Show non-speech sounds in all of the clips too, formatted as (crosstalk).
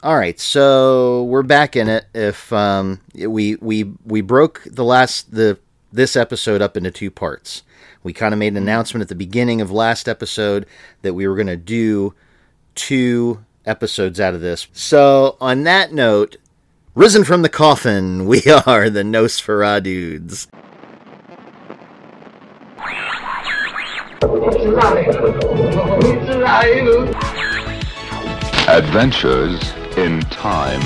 All right, so we're back in it. If um, we we we broke the last the this episode up into two parts. We kind of made an announcement at the beginning of last episode that we were going to do two episodes out of this. So on that note, risen from the coffin, (laughs) we are the Nosferadudes. Adventures in time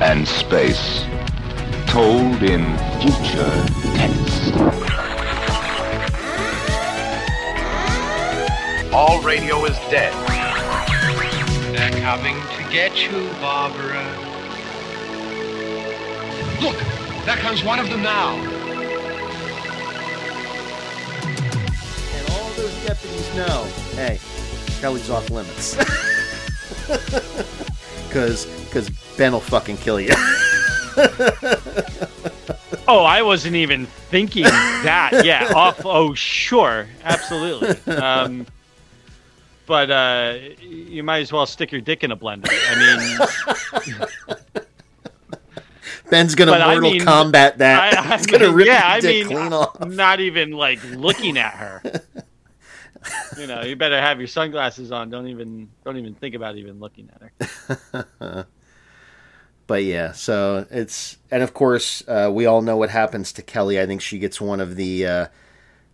and space, told in future tense. All radio is dead. They're coming to get you, Barbara. Look, there comes one of them now. And all those deputies know, hey, Kelly's off limits. (laughs) Because because Ben will fucking kill you. (laughs) Oh, I wasn't even thinking that. Yeah, (laughs) off. Oh, sure, absolutely. Um, but uh, you might as well stick your dick in a blender. I mean, (laughs) Ben's gonna But I Mortal mean, Kombat that. I, I He's gonna mean, rip yeah, I mean, clean off. not even like looking at her. You know, you better have your sunglasses on. Don't even, don't even think about even looking at her. (laughs) But yeah, so it's and of course uh, we all know what happens to Kelly. I think she gets one of the uh,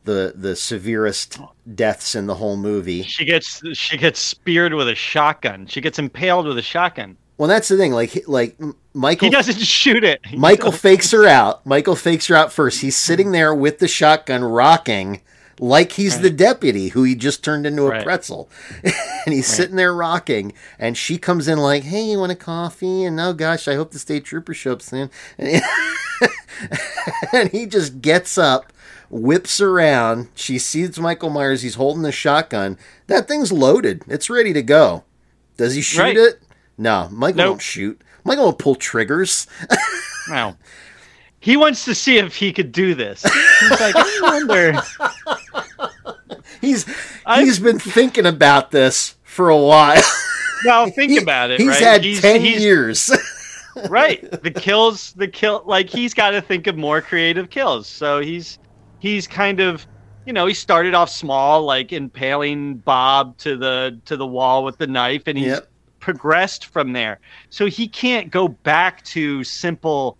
the the severest deaths in the whole movie. She gets, she gets speared with a shotgun. She gets impaled with a shotgun. Well, that's the thing. Like like Michael He doesn't shoot it. He Michael doesn't- fakes her out. Michael fakes her out first. He's sitting there with the shotgun, rocking like he's the deputy who he just turned into a Right. pretzel, (laughs) and he's sitting there rocking. And she comes in like, "Hey, you want a coffee?" And oh gosh, I hope the state trooper shows up soon. (laughs) And, (laughs) and he just gets up, whips around. She sees Michael Myers. He's holding the shotgun. That thing's loaded. It's ready to go. Does he shoot Right. it? No, Michael Nope. won't shoot. Michael will pull triggers. Wow. He wants to see if he could do this. He's like, I wonder. He's I- he's been thinking about this for a while. (laughs) Well, think He- about it. He's right? had he's, ten he's- years. (laughs) right. The kills, the kill, like he's got to think of more creative kills. So he's he's kind of, you know, he started off small, like impaling Bob to the to the wall with the knife, and he's Yep. progressed from there. So he can't go back to simple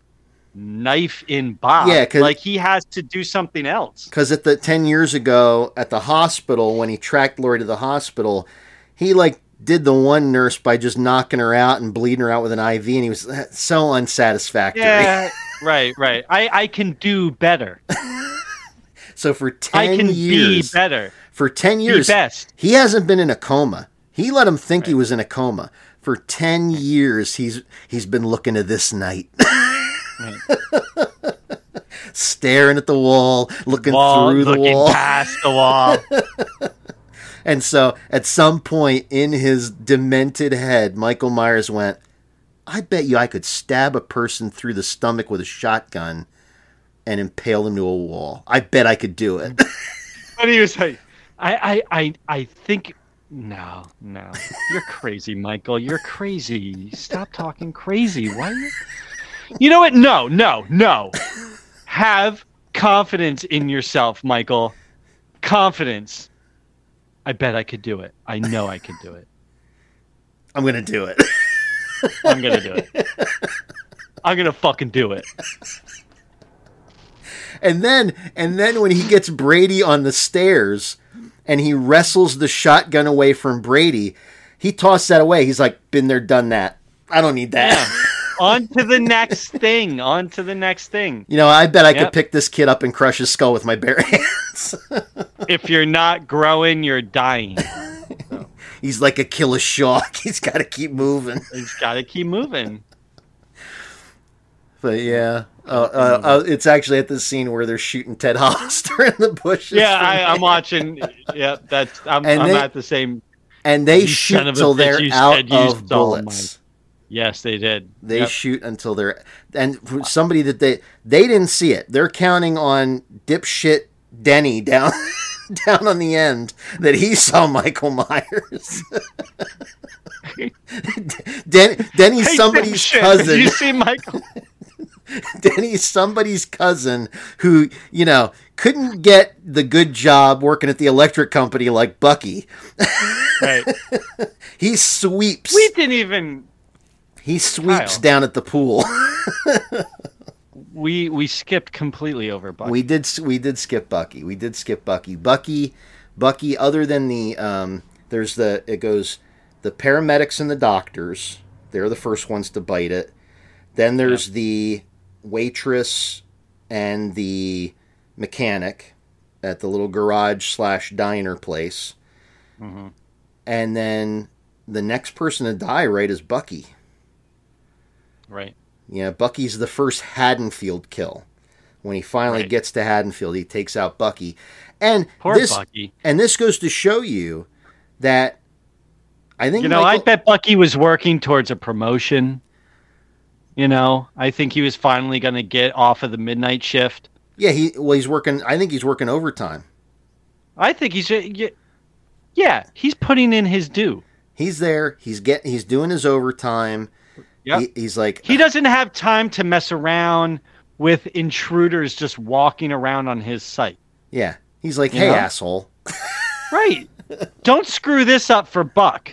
knife in Bob. Yeah, 'cause- like he has to do something else. Because at the ten years ago at the hospital, when he tracked Laurie to the hospital, he like did the one nurse by just knocking her out and bleeding her out with an IV, and he was uh, so unsatisfactory. Yeah, (laughs) right, right. I I can do better. (laughs) So for I ten can years, be better. for ten Be years, best. he hasn't been in a coma. He let him think he was in a coma. For ten years, he's he's been looking to this night. (laughs) (laughs) Staring at the wall, looking Wall, through the looking wall. past the wall. (laughs) And so at some point in his demented head, Michael Myers went, I bet you I could stab a person through the stomach with a shotgun and impale them to a wall. I bet I could do it. (laughs) and he was like, I, I, I, I think. No, no, you're crazy, Michael. You're crazy. Stop talking crazy. Why? You... know what? No, no, no. Have confidence in yourself, Michael. Confidence. I bet I could do it. I know I could do it. I'm going to do it. I'm gonna do it. I'm gonna fucking do it. And then and then when he gets Brady on the stairs and he wrestles the shotgun away from Brady, he tossed that away. He's like, been there, done that. I don't need that. Yeah. (laughs) on to the next thing. On to the next thing. You know, I bet I could pick this kid up and crush his skull with my bare (laughs) hands. If you're not growing, you're dying. (laughs) He's like a killer shark. (laughs) He's got to keep moving. He's got to keep moving. But yeah, uh, uh, uh, it's actually at the scene where they're shooting Ted Hollister in the bushes. Yeah, I, I'm watching. Yeah, that's. I'm, I'm they- at the same. and they shoot till they're out of bullets. Yes, they did. They Yep. shoot until they're and somebody that they they didn't see it. They're counting on dipshit Denny down (laughs) down on the end that he saw Michael Myers. (laughs) Den- Denny's Hey, somebody's dipshit, cousin. You see Michael? (laughs) Denny's somebody's cousin who, you know, couldn't get the good job working at the electric company like Bucky. Right. He sweeps. We didn't even. He sweeps Kyle. down at the pool. (laughs) We we skipped completely over Bucky. we did we did skip Bucky. We did skip Bucky. Bucky Bucky other than the um there's the it goes the paramedics and the doctors. They're the first ones to bite it. Then there's the waitress and the mechanic at the little garage slash diner place. Mhm. And then the next person to die, right, is Bucky. Right. Yeah, Bucky's the first Haddonfield kill. When he finally Right. gets to Haddonfield, he takes out Bucky. And Poor this Bucky. and this goes to show you that I think You know, I bet Bucky was working towards a promotion. You know, I think he was finally going to get off of the midnight shift. Yeah, he well he's working I think he's working overtime. I think he's uh, yeah, yeah he's putting in his due. He's there, he's get he's doing his overtime. Yep. He, he's like He doesn't have time to mess around with intruders just walking around on his site. Yeah. He's like, You "Hey know? asshole." (laughs) Right. Don't screw this up for Buck.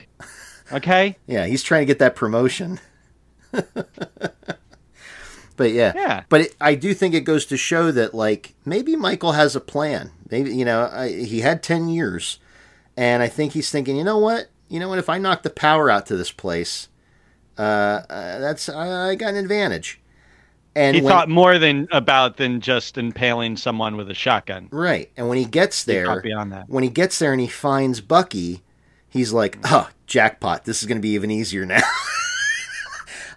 Okay? Yeah, he's trying to get that promotion. (laughs) but yeah, Yeah. But it, I do think it goes to show that like maybe Michael has a plan. Maybe you know I, he had ten years, and I think he's thinking, you know what, you know what, if I knock the power out to this place, uh, uh that's I, I got an advantage. And He when- thought more than about than just impaling someone with a shotgun. right, and when he gets there, thought beyond that. when he gets there and he finds Bucky, he's like, "Oh, jackpot! This is going to be even easier now." (laughs)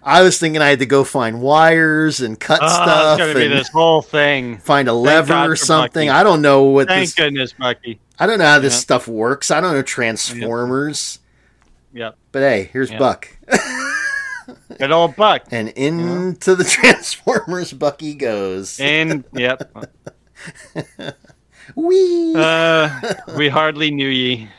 I was thinking I had to go find wires and cut Oh, stuff it's gonna be and this whole thing. find a God lever or something. Bucky. I don't know what Thank this. goodness, Bucky. I don't know how this Yeah. stuff works. I don't know Transformers. Yep. But hey, here's Yeah. Buck, (laughs) Good old Buck. and into the (laughs) Transformers Bucky goes. And yep. (laughs) Wee. Uh, we hardly knew ye.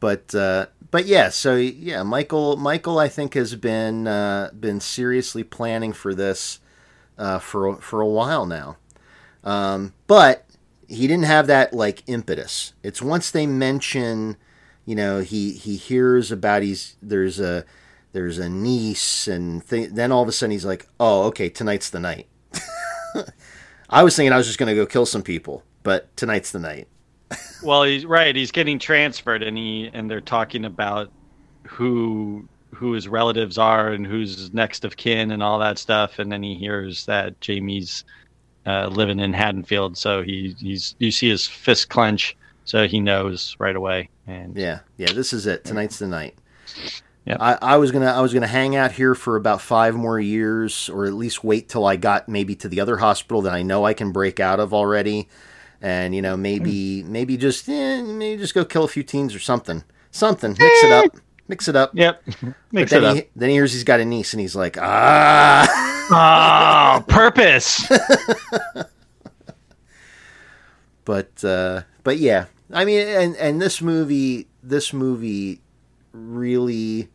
but uh, but yeah, so yeah, Michael Michael I think has been uh, been seriously planning for this uh, for for a while now. Um, but he didn't have that like impetus. It's once they mention, you know, he he hears about he's there's a there's a niece and th- then all of a sudden he's like, "Oh, okay, tonight's the night." (laughs) I was thinking I was just going to go kill some people, but tonight's the night. (laughs) Well, he's right. He's getting transferred, and he and they're talking about who who his relatives are and who's next of kin and all that stuff. And then he hears that Jamie's uh, living in Haddonfield, so he he's you see his fist clench, so he knows right away. And Yeah, yeah. This is it. Tonight's the night. Yep. I, I was gonna I was gonna hang out here for about five more years, or at least wait till I got maybe to the other hospital that I know I can break out of already, and you know maybe maybe just eh, maybe just go kill a few teens or something, something. Mix it up, mix it up. yep, (laughs) mix then it up. he then he hears he's got a niece, and he's like, ah. Oh, (laughs) purpose. (laughs) but uh, but yeah, I mean, and and this movie, this movie, really,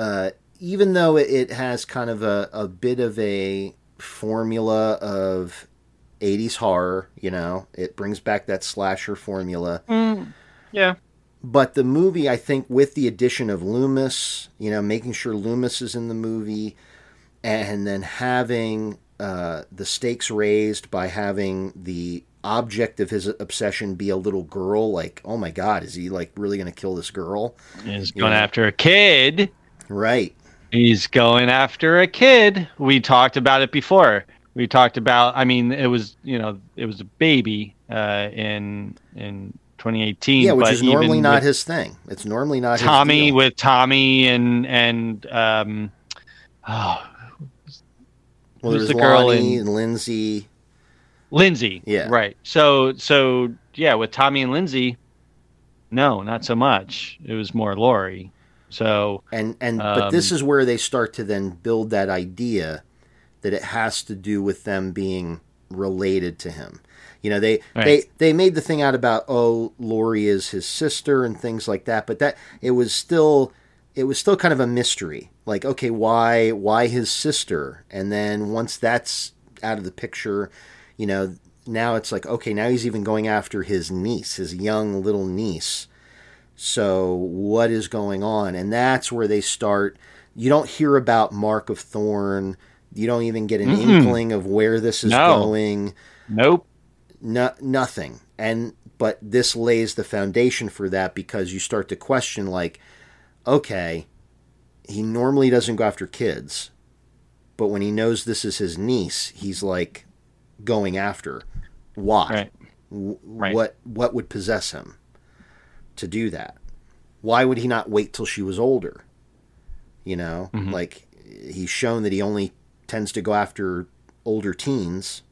uh, even though it, it has kind of a, a bit of a formula of '80s horror, you know, it brings back that slasher formula. Mm, yeah, But the movie, I think, with the addition of Loomis, you know, making sure Loomis is in the movie, and then having uh, the stakes raised by having the object of his obsession be a little girl, like, oh my God, is he like really going to kill this girl? he's going Yeah. after a kid. Right. He's going after a kid. We talked about it before. We talked about. I mean, it was you know it was a baby uh, in in 2018. Yeah, which is normally not his thing. It's normally not Tommy with Tommy and and um, oh, well, there's the girl Lonnie in- and Lindsay. Lindsay. Yeah. right. So so yeah, with Tommy and Lindsay, no, not so much. It was more Laurie. So And and but this Um, is where they start to then build that idea that it has to do with them being related to him. You know, they Right. they they made the thing out about oh, Laurie is his sister and things like that, but that it was still it was still kind of a mystery. Like, okay, why why his sister? And then once that's out of the picture, you know, now it's like okay, now he's even going after his niece, his young little niece. So what is going on? And that's where they start. You don't hear about Mark of Thorn. You don't even get an Mm-mm. inkling of where this is No. going Nope. no, nothing and but this lays the foundation for that because you start to question like okay he normally doesn't go after kids but when he knows this is his niece he's like going after why Right. W- Right. what what would possess him to do that why would he not wait till she was older you know Mhm. like he's shown that he only tends to go after older teens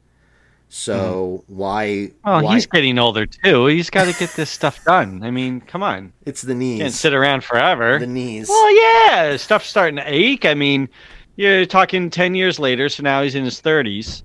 so why Well, why he's getting older too. He's got to get this stuff done. I mean, come on. it's the knees Can't sit around forever. the knees Well, yeah, stuff's starting to ache. I mean, you're talking 10 years later, so now he's in his 30s,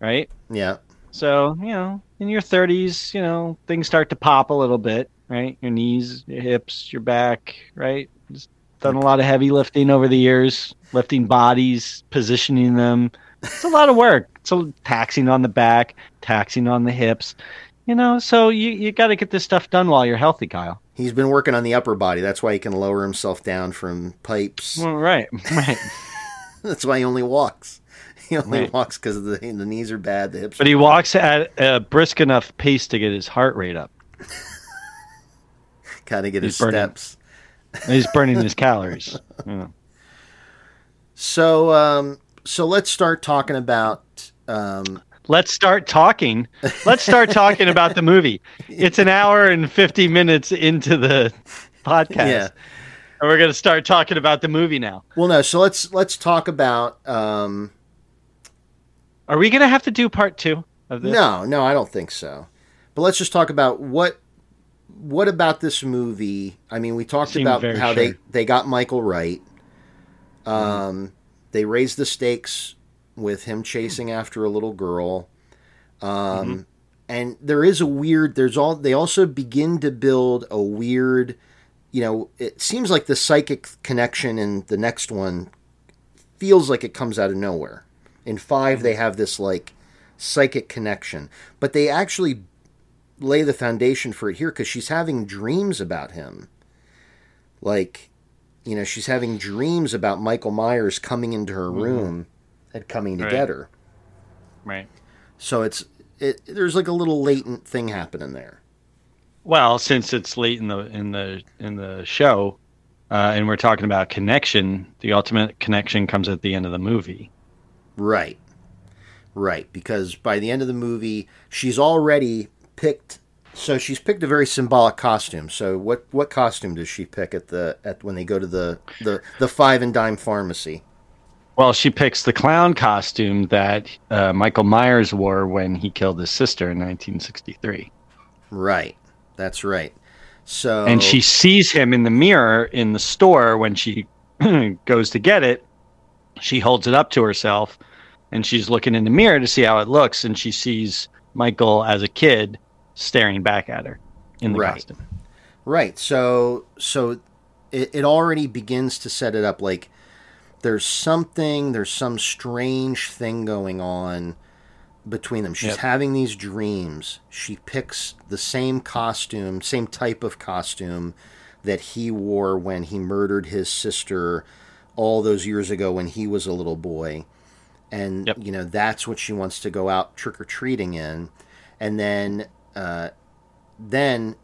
right? yeah So, you know, in your 30s, you know, things start to pop a little bit, right? Your knees, your hips, your back, right? Just done a lot of heavy lifting over the years, lifting bodies, positioning them. It's a lot of work. So taxing on the back, taxing on the hips. You know, so you, you got to get this stuff done while you're healthy, Kyle. he's been working on the upper body that's why he can lower himself down from pipes Well, right, (laughs) right. (laughs) that's why he only walks he only Right. walks because the, the knees are bad the hips But he walks at a brisk enough pace to get his heart rate up. (laughs) kind of get his he's burning. steps he's burning his (laughs) calories. Yeah. so um so let's start talking about um Let's start talking. Let's start talking about the movie. (laughs) It's an hour and 50 minutes into the podcast. Yeah. And we're going to start talking about the movie now. well no so let's let's talk about um Are we going to have to do part two of this? No, no, I don't think so. But let's just talk about what what about this movie? I mean, we talked Seemed about how they sure. they got Michael right. Um, they raised the stakes with him chasing after a little girl. Um, Mm-hmm. and there is a weird. There's all. They also begin to build a weird. You know, it seems like the psychic connection in the next one feels like it comes out of nowhere. In 5 they have this like psychic connection, but they actually lay the foundation for it here because she's having dreams about him. Like, you know, she's having dreams about Michael Myers coming into her room and coming to Right. get her. Right. So it's it. There's like a little latent thing happening there. Well, since it's late in the in the in the show, uh, and we're talking about connection, the ultimate connection comes at the end of the movie. Right. Right. Because by the end of the movie, she's already picked. So she's picked a very symbolic costume. So what what costume does she pick at the at when they go to the the the five and dime pharmacy? Well, she picks the clown costume that uh, Michael Myers wore when he killed his sister in 1963. Right. That's right. So and she sees him in the mirror in the store when she (clears throat) goes to get it she holds it up to herself and she's looking in the mirror to see how it looks and she sees michael as a kid staring back at her in the Right. costume Right. So so it, it already begins to set it up like there's something, there's some strange thing going on between them. She's Yep. having these dreams. She picks the same costume, same type of costume that he wore when he murdered his sister all those years ago when he was a little boy. And Yep. you know, that's what she wants to go out trick or treating in. And then uh then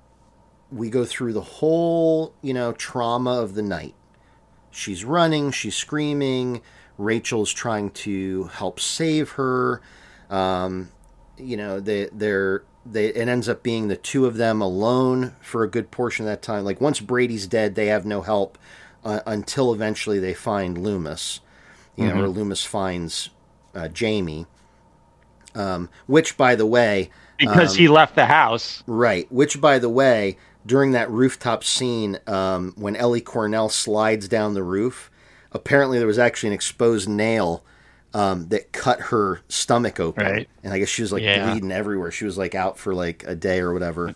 we go through the whole, you know, trauma of the night. She's running, she's screaming. Rachel's trying to help save her. Um, you know, they they're they it ends up being the two of them alone for a good portion of that time. Like once Brady's dead, they have no help uh, until eventually they find Loomis. You know, or Loomis finds uh, Jamie. Um, which, by the way, because Um, he left the house Right. Which, by the way, during that rooftop scene, um, when Ellie Cornell slides down the roof, apparently there was actually an exposed nail um, that cut her stomach open, Right. and I guess she was like Yeah. bleeding everywhere. She was like out for like a day or whatever.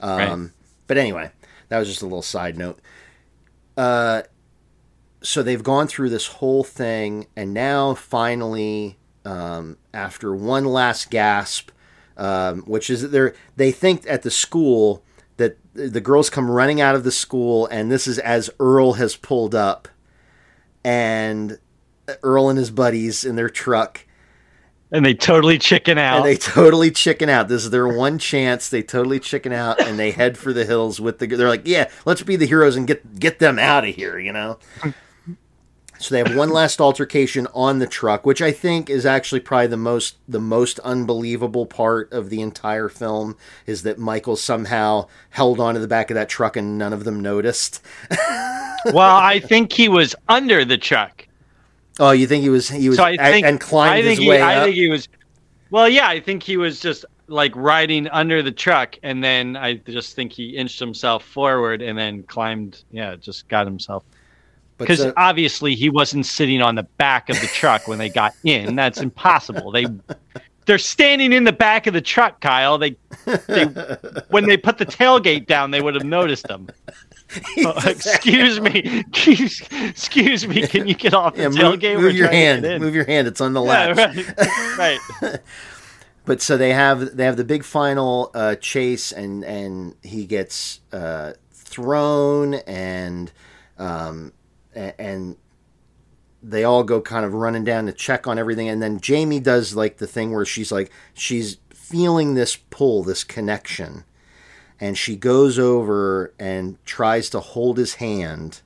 Um, Right. But anyway, that was just a little side note. Uh, so they've gone through this whole thing, and now finally, um, after one last gasp, um, which is that they're they think at the school that the girls come running out of the school, and this is as Earl has pulled up, and Earl and his buddies in their truck, And they totally chicken out. and they totally chicken out. This is their one chance. They totally chicken out, and they head for the hills with the. They're like, "Yeah, let's be the heroes and get get them out of here," you know. (laughs) So they have one last altercation on the truck, which I think is actually probably the most the most unbelievable part of the entire film is that Michael somehow held onto the back of that truck and none of them noticed. (laughs) well, I think he was under the truck. Oh, you think he was he was So I a- think and climbed I think his he, way I up? think he was. Well, yeah, I think he was just like riding under the truck, and then I just think he inched himself forward and then climbed. Yeah, just got himself because so- obviously he wasn't sitting on the back of the truck when they got in. That's impossible. They they're standing in the back of the truck, Kyle. They they when they put the tailgate down, they would have noticed them. (laughs) Oh, excuse me, excuse me. Can you get off the yeah, move, tailgate? move We're your hand. Move your hand. It's on the Yeah, latch. right, (laughs) right. But so they have they have the big final uh, chase, and and he gets uh, thrown, and um, and they all go kind of running down to check on everything, and then Jamie does like the thing where she's like she's feeling this pull, this connection, and she goes over and tries to hold his hand,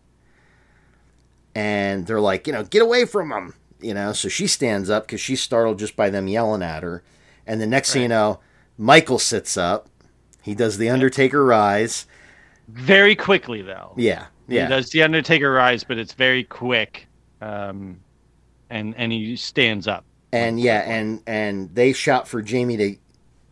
and they're like, you know, get away from him, you know. So she stands up because she's startled just by them yelling at her. And the next thing you know, Michael sits up. He does the Undertaker rise. Very quickly though. Yeah, He yeah, does the Undertaker rise, but it's very quick. Um, and and he stands up. and yeah, and and they shout for Jamie to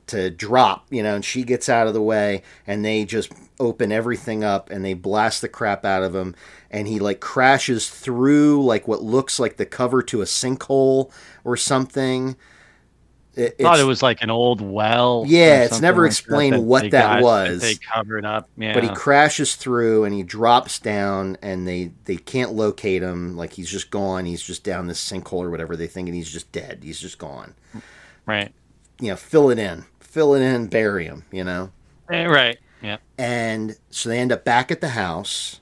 to drop, you know, and she gets out of the way, and they just open everything up and they blast the crap out of him, and he like crashes through like what looks like the cover to a sinkhole or something. It, Thought it was like an old well. Yeah, it's never like explained that what that got- was. They covered up. Yeah. but he crashes through and he drops down and they they can't locate him like he's just gone he's just down this sinkhole or whatever they think and he's just dead he's just gone right. you know fill it in fill it in bury him you know Eh, Right. Yeah. and so they end up back at the house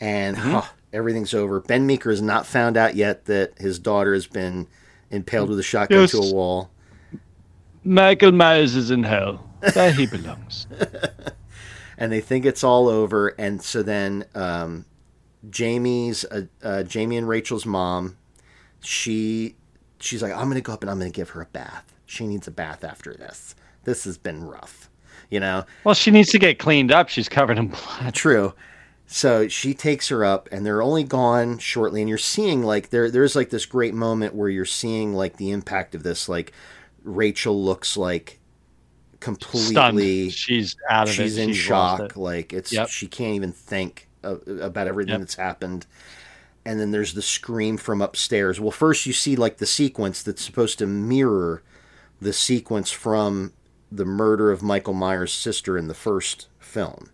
and Mm-hmm. huh, everything's over ben meeker has not found out yet that his daughter has been impaled with a shotgun Yes. to a wall Michael Myers is in hell. There he belongs. (laughs) and they think it's all over. And so then um, Jamie's uh, uh, Jamie and Rachel's mom, she she's like, I'm gonna go up and I'm gonna give her a bath. She needs a bath after this. This has been rough, you know. Well, she needs to get cleaned up. She's covered in blood. True. So she takes her up, and they're only gone shortly. And you're seeing like there, there's like this great moment where you're seeing like the impact of this. Like Rachel looks like completely Stunned. She's out of she's it. in She's shock it. like it's Yep. she can't even think of, about everything Yep. that's happened and then there's the scream from upstairs well first you see like the sequence that's supposed to mirror the sequence from the murder of michael myers sister in the first film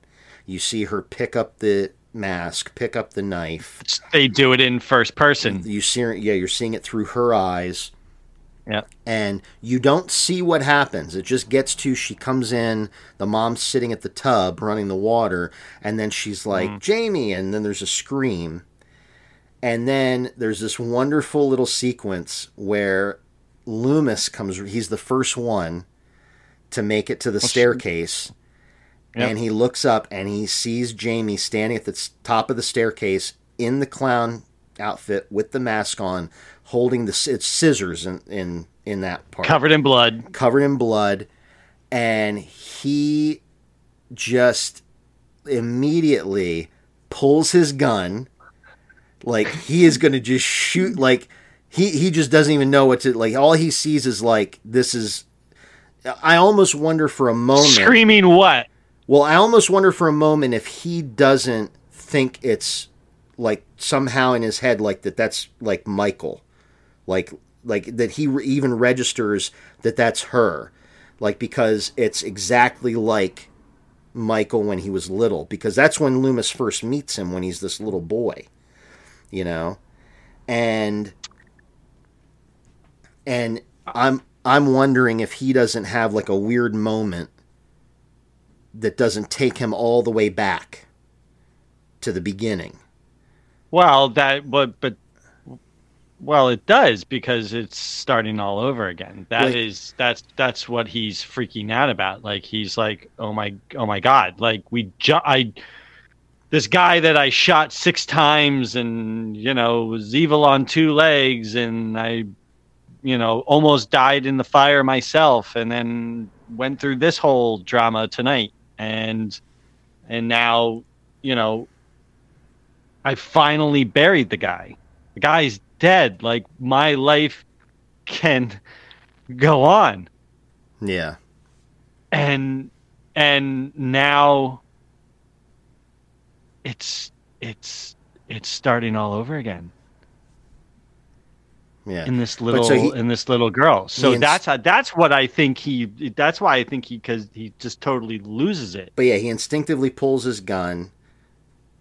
you see her pick up the mask pick up the knife They do it in first person. you see her, yeah you're seeing it through her eyes Yeah. and you don't see what happens. It just gets to she comes in, the mom's sitting at the tub running the water, and then she's like, mm. Jamie, and then there's a scream. And then there's this wonderful little sequence where Loomis comes, he's the first one to make it to the staircase. Yep. And he looks up and he sees Jamie standing at the top of the staircase in the clown outfit with the mask on, holding the it's scissors in in in that part, Covered in blood. covered in blood, and he just immediately pulls his gun, like he is going to just shoot. Like he he just doesn't even know what to like. All he sees is like this is. I almost wonder for a moment. Screaming what? Well, I almost wonder for a moment if he doesn't think it's like somehow in his head like that that's like Michael. Like like that he re- even registers that that's her, like because it's exactly like Michael when he was little, because that's when Loomis first meets him when he's this little boy, you know, and and I'm I'm wondering if he doesn't have like a weird moment that doesn't take him all the way back to the beginning. Well, that but but well, it does because it's starting all over again. That is Like- that's that's what he's freaking out about. Like he's like, "Oh my oh my god, like we ju- I this guy that I shot six times and, you know, was evil on two legs and I you know, almost died in the fire myself and then went through this whole drama tonight and and now, you know, I finally buried the guy. The guy's dead. Like my life can go on. Yeah. And and now it's it's it's starting all over again Yeah. in this little so he- in this little girl. So ins- that's how, that's what I think he that's why I think he cuz he just totally loses it. But yeah, he instinctively pulls his gun,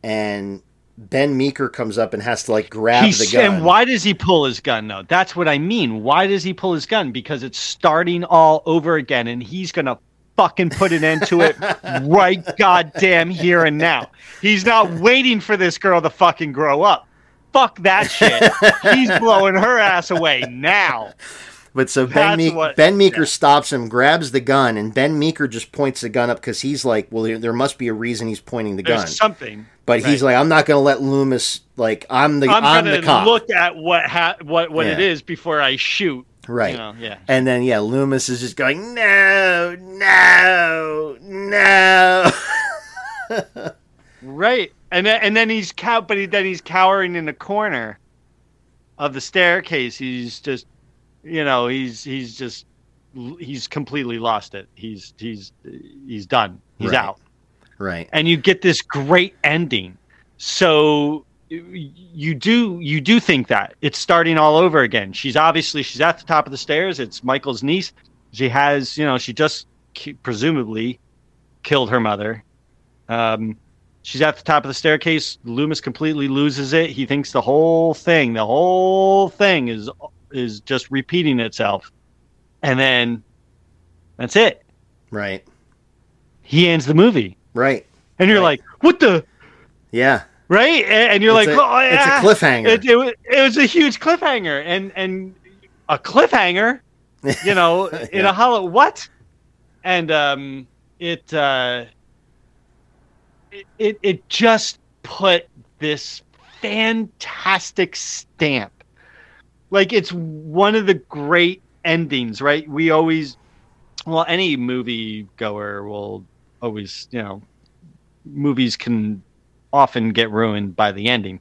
and Ben Meeker comes up and has to like grab He's, the gun. And why does he pull his gun though? That's what I mean. Why does he pull his gun? Because it's starting all over again and he's gonna fucking put an end to it (laughs) right goddamn here and now. He's not waiting for this girl to fucking grow up. Fuck that shit. He's blowing her ass away now. But so Ben, Me- what- ben Meeker stops him, grabs the gun, and Ben Meeker just points the gun up because he's like, well, there, there must be a reason he's pointing the There's gun. something. But he's like, I'm not going to let Loomis like I'm the I'm, I'm, gonna the cop, look at what ha- what what it Yeah. is before I shoot. right? You know, yeah. And then yeah, Loomis is just going, no, no, no. (laughs) Right, and then and then he's cow, but he, then he's cowering in the corner of the staircase. He's just, you know, he's he's just he's completely lost it. He's he's he's done. He's Right. out, right. and you get this great ending. So you do you do think that it's starting all over again. She's obviously she's at the top of the stairs. It's Michael's niece. She has you know she just presumably killed her mother. Um, she's at the top of the staircase. Loomis completely loses it. He thinks the whole thing, the whole thing is is just repeating itself, and then that's it. Right. He ends the movie, Right. and you're Right. like, "What the?" Yeah. Right? And and you're It's like, a- "Oh, it's a cliffhanger. It, it, was, it was a huge cliffhanger, and and a cliffhanger, you know, (laughs) in a hollow what? And um, it uh, it it just put this fantastic stamp. Like it's one of the great endings, right? We always, well, any movie goer will always, you know, movies can often get ruined by the ending.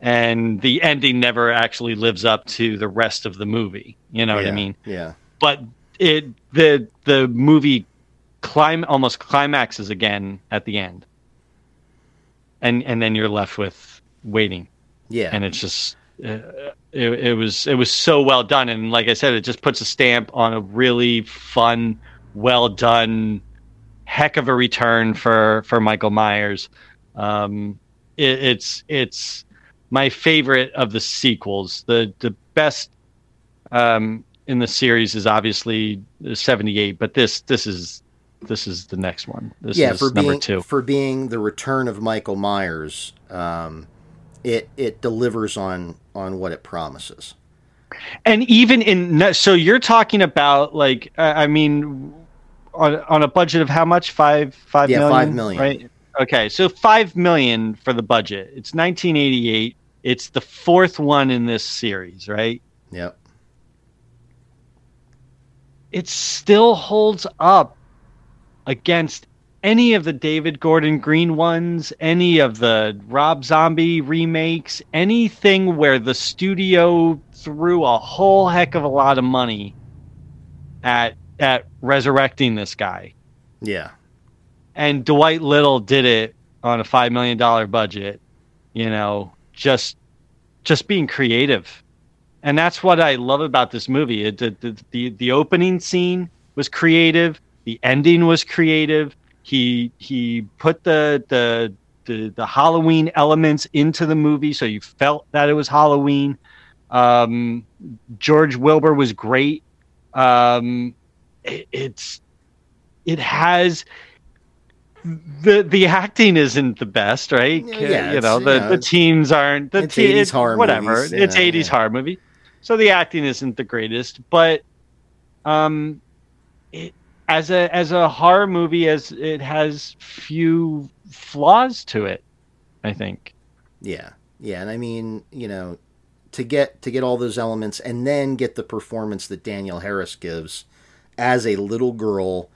And the ending never actually lives up to the rest of the movie. You know what I mean? Yeah. But it the the movie clim almost climaxes again at the end. And and then you're left with waiting Yeah. and it's just uh, it, it was it was so well done and like i said it just puts a stamp on a really fun well done heck of a return for for michael myers. Um it, it's it's my favorite of the sequels. The the best um in the series is obviously 78 but this this is this is the next one. This yeah, is for number being two. for being the return of Michael Myers, um, it it delivers on on what it promises. and even in so you're talking about like i mean on, on a budget of how much? Five five Yeah, million, five million. right? Okay so five million for the budget. It's 1988 it's the fourth one in this series right? Yep. it still holds up against any of the David Gordon Green ones, any of the Rob Zombie remakes, anything where the studio threw a whole heck of a lot of money at at resurrecting this guy. Yeah. And Dwight Little did it on a 5 million dollar budget, you know, just just being creative and that's what I love about this movie. It, the, the the the opening scene was creative. The ending was creative. He he put the the the, the Halloween elements into the movie, so you felt that it was Halloween. Um, George Wilbur was great. Um, it, it's it has the the acting isn't the best, right? Yeah, you know the, you know, the teams aren't the it's te- 80s horror whatever. movies, it's yeah, eighties yeah. horror movie, so the acting isn't the greatest, but um, it, as a as a horror movie, as it has few flaws to it, I think. Yeah, yeah, and I mean, you know, to get to get all those elements and then get the performance that Danielle Harris gives as a little girl,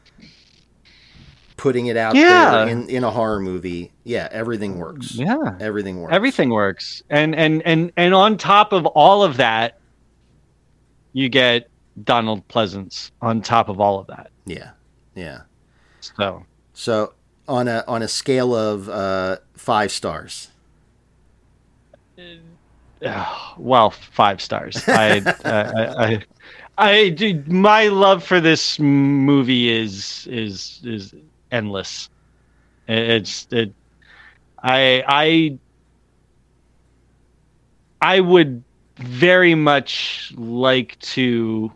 putting it out Yeah. there in in a horror movie. Yeah, everything works. Yeah, Everything works. everything works, and and and and on top of all of that, you get Donald Pleasence on top of all of that. Yeah, yeah. So So on a on a scale of uh, five stars. uh, well, five stars. I, (laughs) I, I, I, dude, my love for this movie is is is endless. It's it. I I I would very much like to,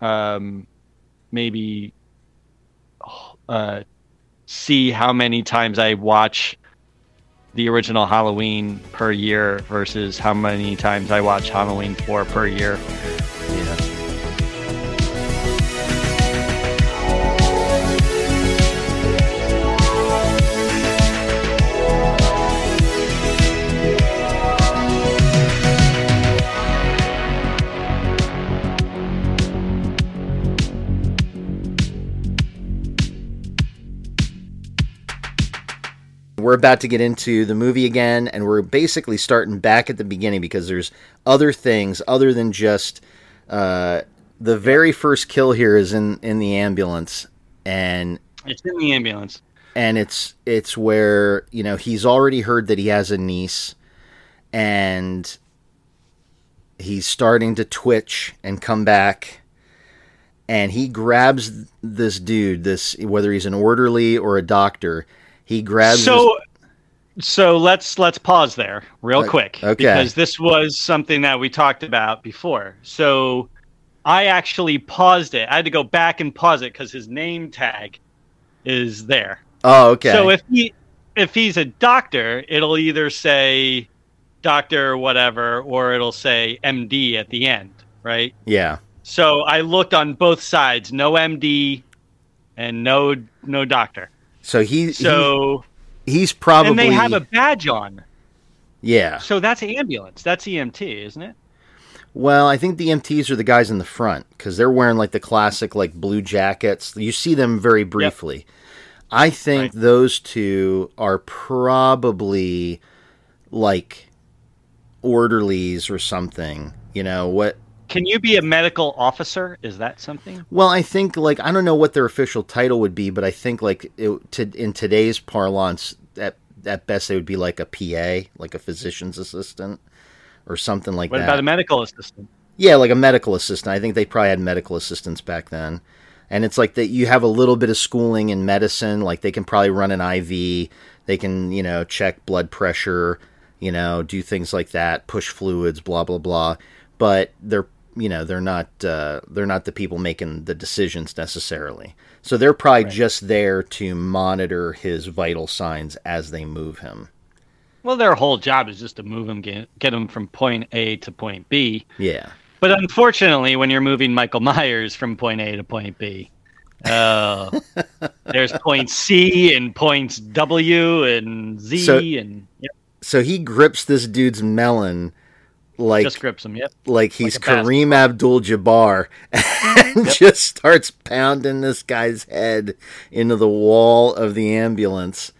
um, maybe, uh, see how many times I watch the original Halloween per year versus how many times I watch Halloween 4 per year. We're about to get into the movie again, and we're basically starting back at the beginning because there's other things other than just uh, the very first kill here is in in the ambulance, and It's in the ambulance. and it's it's where you know he's already heard that he has a niece, and he's starting to twitch and come back, and he grabs this dude, this whether he's an orderly or a doctor, he grabs. So so let's let's pause there real O- quick okay. because this was something that we talked about before. So I actually paused it. I had to go back and pause it cuz his name tag is there. oh, okay. So if he if he's a doctor, it'll either say doctor whatever or it'll say MD at the end, right? yeah, So I looked on both sides, no MD and no no doctor. So he, So he he's probably and they have a badge on. yeah. So that's ambulance. That's EMT, isn't it? Well, I think the MTs are the guys in the front because they're wearing like the classic like blue jackets. You see them very briefly. I think Right. those two are probably like orderlies or something. You know what? Can you be a medical officer? Is that something? Well, I think like I don't know what their official title would be, but I think like it, to, in today's parlance, at at best they would be like a PA, like a physician's assistant, or something like What that. What about a medical assistant? Yeah, like a medical assistant. I think they probably had medical assistants back then. And it's like that you have a little bit of schooling in medicine, like they can probably run an IV, they can, you know, check blood pressure, you know, do things like that, push fluids, blah blah blah. But they're, you know, they're not uh, they're not the people making the decisions necessarily. So they're probably just there to monitor his vital signs as they move him. Well, their whole job is just to move him, get, get him from point A to point B. Yeah. But unfortunately, when you're moving Michael Myers from point A to point B, oh, (laughs) there's point C and points W and Z So- and yep, So he grips this dude's melon like just grips him. Yep. like he's basketball. Kareem Abdul-Jabbar (laughs) and just starts pounding this guy's head into the wall of the ambulance.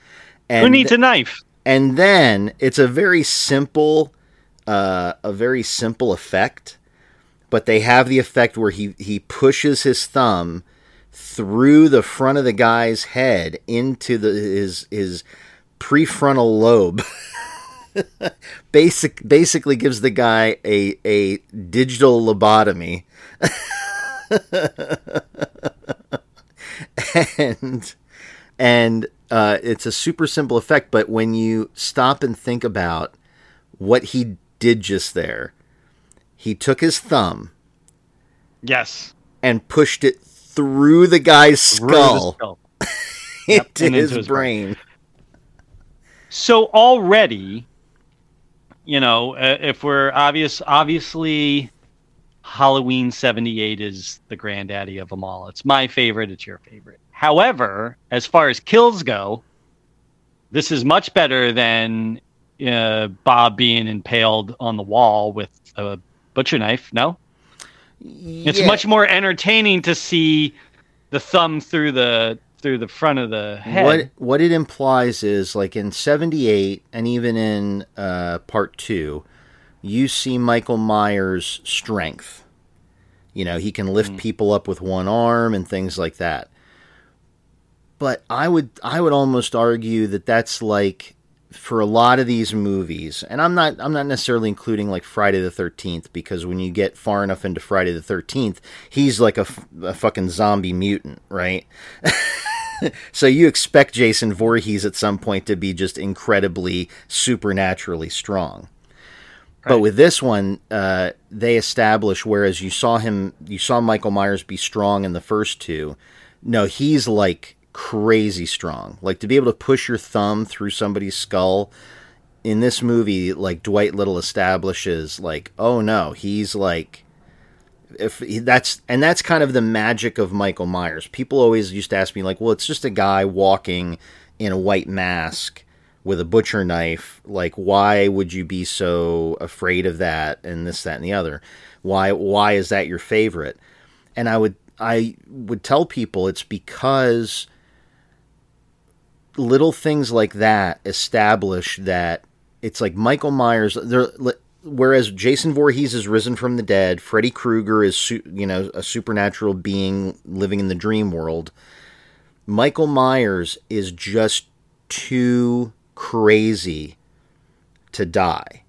And Who needs a knife? and then it's a very simple uh, a very simple effect, but they have the effect where he he pushes his thumb through the front of the guy's head into the his his prefrontal lobe. (laughs) (laughs) Basic basically gives the guy a a digital lobotomy. (laughs) and and uh, it's a super simple effect, but when you stop and think about what he did just there, he took his thumb Yes. and pushed it through the guy's skull, skull. (laughs) Yep, into his into his brain. So already, you know, uh, if we're obvious, obviously, Halloween '78 is the granddaddy of them all. It's my favorite. It's your favorite. However, as far as kills go, this is much better than uh, Bob being impaled on the wall with a butcher knife. No, it's much more entertaining to see the thumb through the through the front of the head. What what it implies is like in '78 and even in uh, Part Two, you see Michael Myers' strength. You know, he can lift people up with one arm and things like that. But I would I would almost argue that that's like for a lot of these movies, and I'm not I'm not necessarily including like Friday the Thirteenth because when you get far enough into Friday the Thirteenth, he's like a fucking zombie mutant, right? (laughs) so you expect Jason Voorhees at some point to be just incredibly supernaturally strong. But with this one, uh, they establish whereas you saw him, you saw Michael Myers be strong in the first two. No, he's like crazy strong. Like to be able to push your thumb through somebody's skull in this movie, like Dwight Little establishes, like, oh no, he's like if he, that's and that's kind of the magic of Michael Myers. People always used to ask me like, "Well, it's just a guy walking in a white mask with a butcher knife. Like, why would you be so afraid of that and this, that, and the other? Why why is that your favorite?" And I would I would tell people it's because little things like that establish that it's like Michael Myers. Whereas Jason Voorhees is risen from the dead, Freddy Krueger is you know a supernatural being living in the dream world. Michael Myers is just too crazy to die.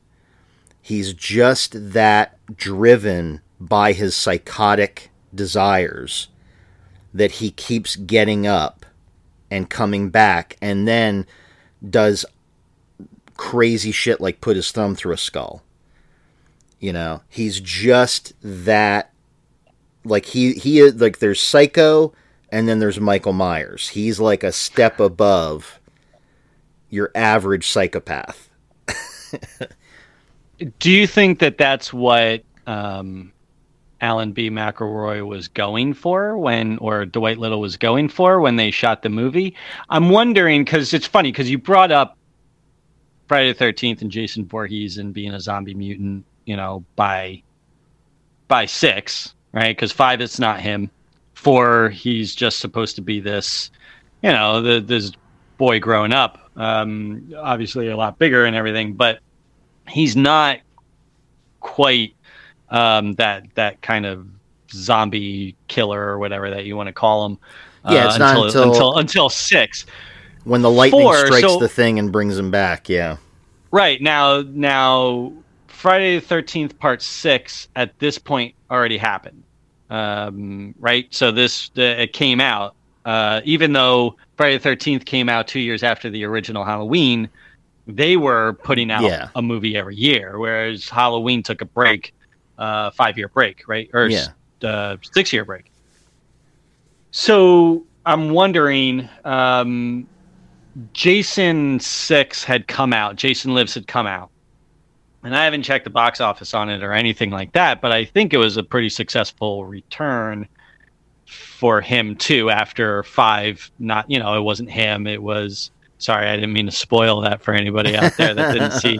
He's just that driven by his psychotic desires that he keeps getting up and coming back and then does crazy shit like put his thumb through a skull. You know, he's just that like he he like there's Psycho and then there's Michael Myers. He's like a step above your average psychopath. (laughs) Do you think that that's what um, Alan B. McElroy was going for when, or Dwight Little was going for when they shot the movie? I'm wondering because it's funny because you brought up Friday the Thirteenth and Jason Voorhees and being a zombie mutant, you know, by by six, right? Because five, it's not him. Four, he's just supposed to be this, you know, the, this boy growing up. Um, obviously, a lot bigger and everything, but he's not quite um, that that kind of zombie killer or whatever that you want to call him. Yeah, it's not until- until until six. When the lightning Four, strikes so- the thing and brings him back, yeah. Right now, now Friday the Thirteenth Part Six at this point already happened. Um, right, so this the, it came out. Uh, even though Friday the Thirteenth came out two years after the original Halloween, they were putting out Yeah. a movie every year, whereas Halloween took a break, uh, five year break, right, or Yeah. uh, six year break. So I'm wondering. Um, Jason Six had come out. Jason Lives had come out, and I haven't checked the box office on it or anything like that. But I think it was a pretty successful return for him too. After five, not you know, it wasn't him. It was sorry, I didn't mean to spoil that for anybody out there that didn't see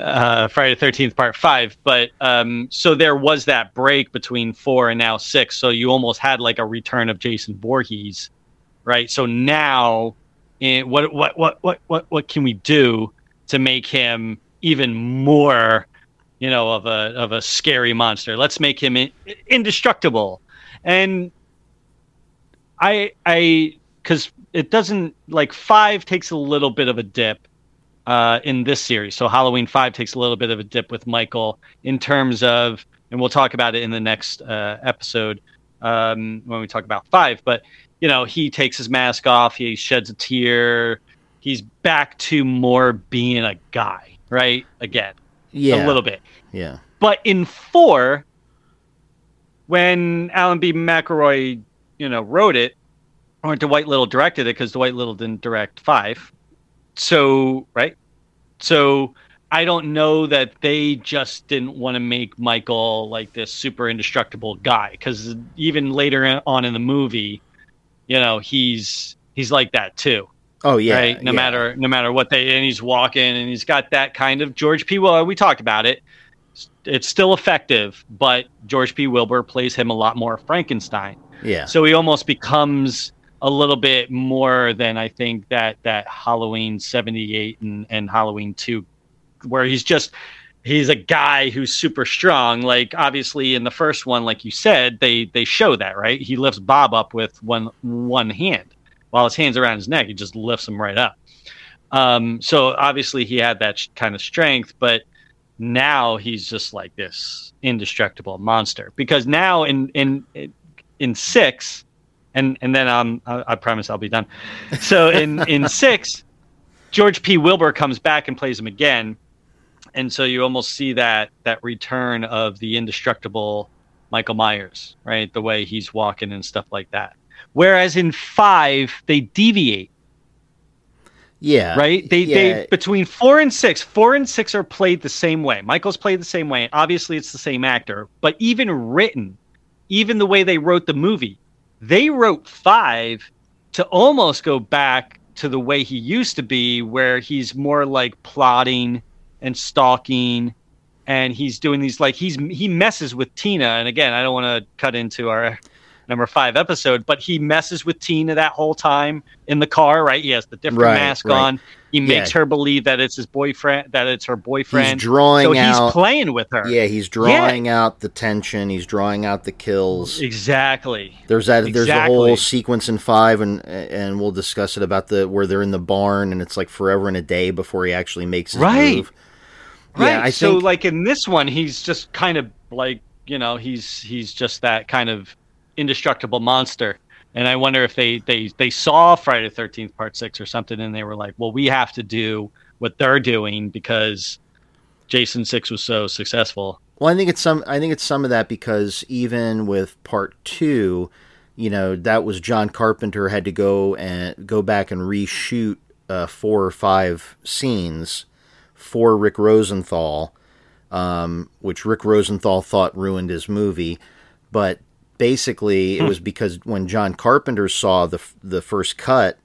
uh, Friday the Thirteenth Part Five. But um, so there was that break between four and now six. So you almost had like a return of Jason Voorhees, right? So now and what what what what what what can we do to make him even more you know of a of a scary monster let's make him in, indestructible and i i because it doesn't like five takes a little bit of a dip uh, in this series. So Halloween Five takes a little bit of a dip with Michael in terms of, and we'll talk about it in the next uh, episode um, when we talk about Five. But you know, he takes his mask off, he sheds a tear, he's back to more being a guy, right? Again, Yeah. a little bit. Yeah. But in four, when Alan B. McElroy, you know, wrote it, or Dwight Little directed it because Dwight Little didn't direct five. So right, so I don't know that they just didn't want to make Michael like this super indestructible guy because even later on in the movie, you know, he's he's like that too Oh yeah. right? No yeah. matter no matter what they and he's walking and he's got that kind of George P. Well, we talked about it. It's still effective, but George P. Wilbur plays him a lot more Frankenstein. Yeah. So he almost becomes a little bit more than I think that that Halloween '78 and, and Halloween Two, where he's just he's a guy who's super strong. Like obviously in the first one, like you said, they they show that right. He lifts Bob up with one one hand, while his hands around his neck, he just lifts him right up. Um, so obviously he had that sh- kind of strength, but now he's just like this indestructible monster. Because now in in in six, and and then um, I, I promise I'll be done. So in in (laughs) six, George P. Wilbur comes back and plays him again, and so you almost see that that return of the indestructible Michael Myers, right? The way he's walking and stuff like that. Whereas in five, they deviate, yeah. right? They yeah. they between four and six, four and six are played the same way. Michael's played the same way. Obviously, it's the same actor, but even written, even the way they wrote the movie, they wrote five to almost go back to the way he used to be, where he's more like plotting and stalking. And he's doing these like he's he messes with Tina, and again, I don't want to cut into our number five episode, but he messes with Tina that whole time in the car, right? He has the different Right, mask right. on. He makes Yeah. her believe that it's his boyfriend, that it's her boyfriend. He's drawing so out. he's playing with her. yeah, he's drawing out the tension. He's drawing out the kills. exactly. There's that. There's a Exactly. whole sequence in five, and and we'll discuss it about the where they're in the barn, and it's like forever and a day before he actually makes his Right. move. Right. Yeah, I so think like in this one, he's just kind of like you know he's he's just that kind of indestructible monster. And I wonder if they they they saw Friday the Thirteenth Part Six or something, and they were like, well, we have to do what they're doing because Jason Six was so successful. Well, I think it's some. I think it's some of that because even with part two, you know, that was John Carpenter had to go and go back and reshoot uh, four or five scenes for Rick Rosenthal, um, which Rick Rosenthal thought ruined his movie, but basically it was because when John Carpenter saw the the first cut,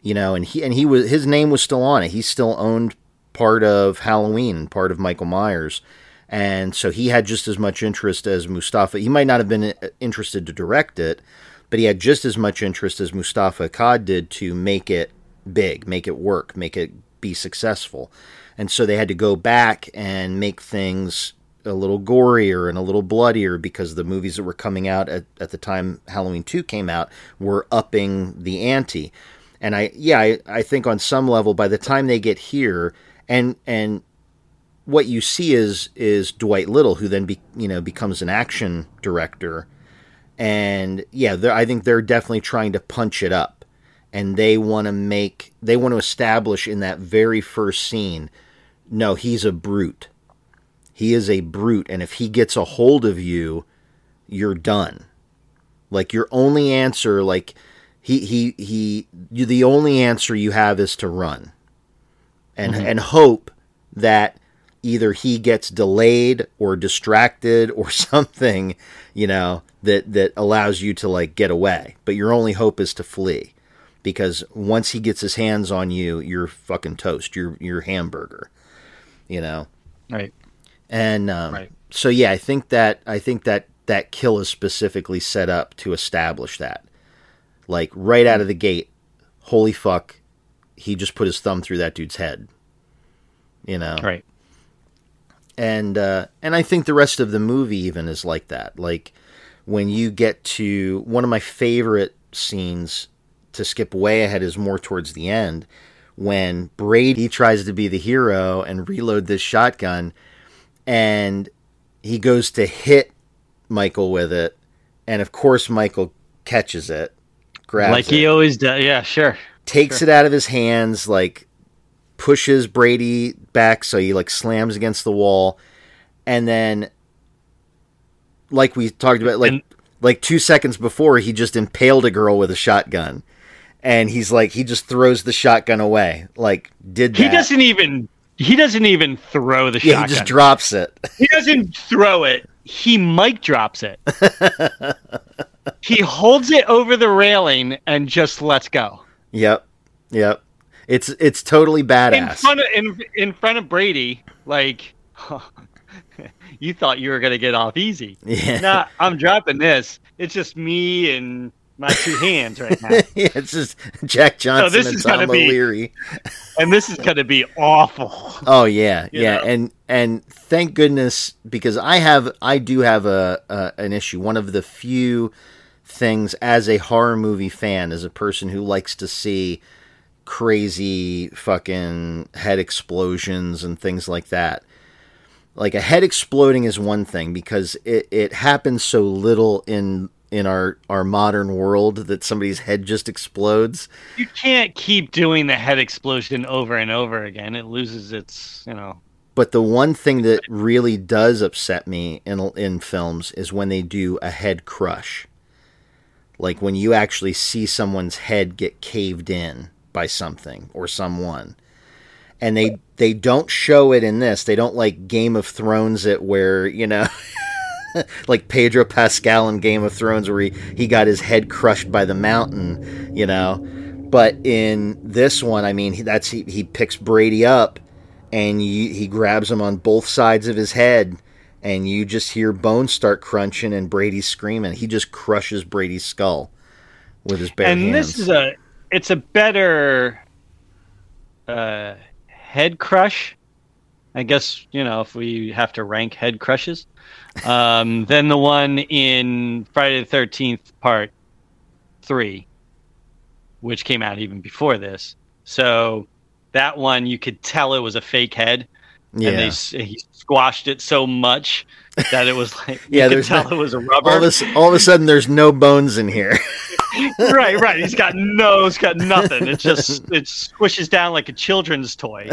you know, and he and he was his name was still on it. He still owned part of Halloween, part of Michael Myers. And so he had just as much interest as Moustapha. He might not have been uh, interested to direct it, but he had just as much interest as Moustapha Akkad did to make it big, make it work, make it be successful. And so they had to go back and make things a little gorier and a little bloodier because the movies that were coming out at, at the time Halloween 2 came out were upping the ante. And I, yeah, I, I think on some level, by the time they get here, and and what you see is is Dwight Little, who then be, you know becomes an action director, and yeah, I think they're definitely trying to punch it up, and they want to make they want to establish in that very first scene, no, he's a brute, he is a brute, and if he gets a hold of you, you're done. Like your only answer, like he he he, you, the only answer you have is to run, and mm-hmm. and hope that either he gets delayed or distracted or (laughs) something, you know, that that allows you to like get away. But your only hope is to flee. Because once he gets his hands on you, you're fucking toast. You're you're hamburger. You know? Right. And um, Right. so yeah, I think that I think that that kill is specifically set up to establish that. Like right out of the gate, holy fuck, he just put his thumb through that dude's head. You know Right. and uh, and I think the rest of the movie even is like that. Like when you get to one of my favorite scenes to skip way ahead is more towards the end when Brady tries to be the hero and reload this shotgun, and he goes to hit Michael with it, and of course Michael catches it, grabs like it, he always does. Yeah, sure. takes it out of his hands, like pushes Brady back so he like slams against the wall, and then like we talked about, like And- like two seconds before, he just impaled a girl with a shotgun, and he's like he just throws the shotgun away, like did that. He doesn't even. He doesn't even throw the Yeah, shotgun. he just drops it. He doesn't throw it. He mic drops it. (laughs) he holds it over the railing and just lets go. Yep, yep. It's it's totally In badass. front of in, in front of Brady, like (laughs) you thought you were gonna get off easy. Yeah. Nah, I'm dropping this. It's just me and my two hands right (laughs) now. yeah, it's just Jack Johnson this and is Tom be- O'Leary. And this is gonna be awful. Oh yeah, yeah, know? and and thank goodness because I have I do have a, a an issue. One of the few things as a horror movie fan, as a person who likes to see crazy fucking head explosions and things like that. Like a head exploding is one thing because it, it happens so little in in our, our modern world that somebody's head just explodes. You can't keep doing the head explosion over and over again. It loses its, you know. But the one thing that really does upset me in in films is when they do a head crush. Like when you actually see someone's head get caved in by something or someone. And they they don't show it in this. They don't like Game of Thrones it where, you know, (laughs) (laughs) like Pedro Pascal in Game of Thrones where he, he got his head crushed by the mountain, you know. But in this one, I mean, he, that's he, he picks Brady up and you, he grabs him on both sides of his head and you just hear bones start crunching and Brady screaming. He just crushes Brady's skull with his bare and hands. this is a it's a better uh head crush. I guess, you know, if we have to rank head crushes. Um than the one in Friday the thirteenth part three, which came out even before this. So that one you could tell it was a fake head. yeah. and they he squashed it so much that it was like (laughs) Yeah, you could there's tell no- it was a rubber. of a, s- all of a sudden, there's no bones in here. (laughs) right, right. He's got no, he's got nothing. It just it squishes down like a children's toy,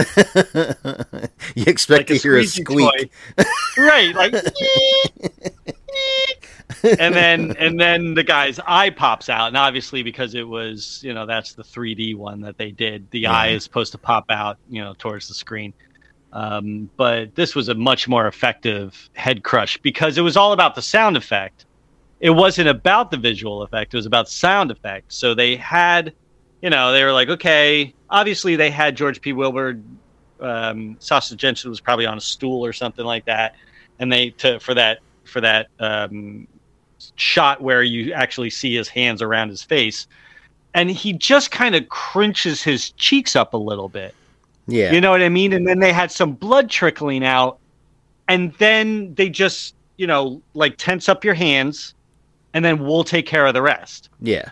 you expect like to a hear a squeak. right, like. and then and then the guy's eye pops out, and obviously because it was you know that's the 3D one that they did, the eye is supposed to pop out you know towards the screen. Um, but this was a much more effective head crush because it was all about the sound effect. It wasn't about the visual effect; it was about sound effect. So they had, you know, they were like, okay, obviously they had George P. Wilbur. Um, Sasha Jenson was probably on a stool or something like that, and they to for that for that um, shot where you actually see his hands around his face, and he just kind of crunches his cheeks up a little bit. Yeah. You know what I mean? And then they had some blood trickling out, and then they just, you know, like tense up your hands, and then we'll take care of the rest. yeah.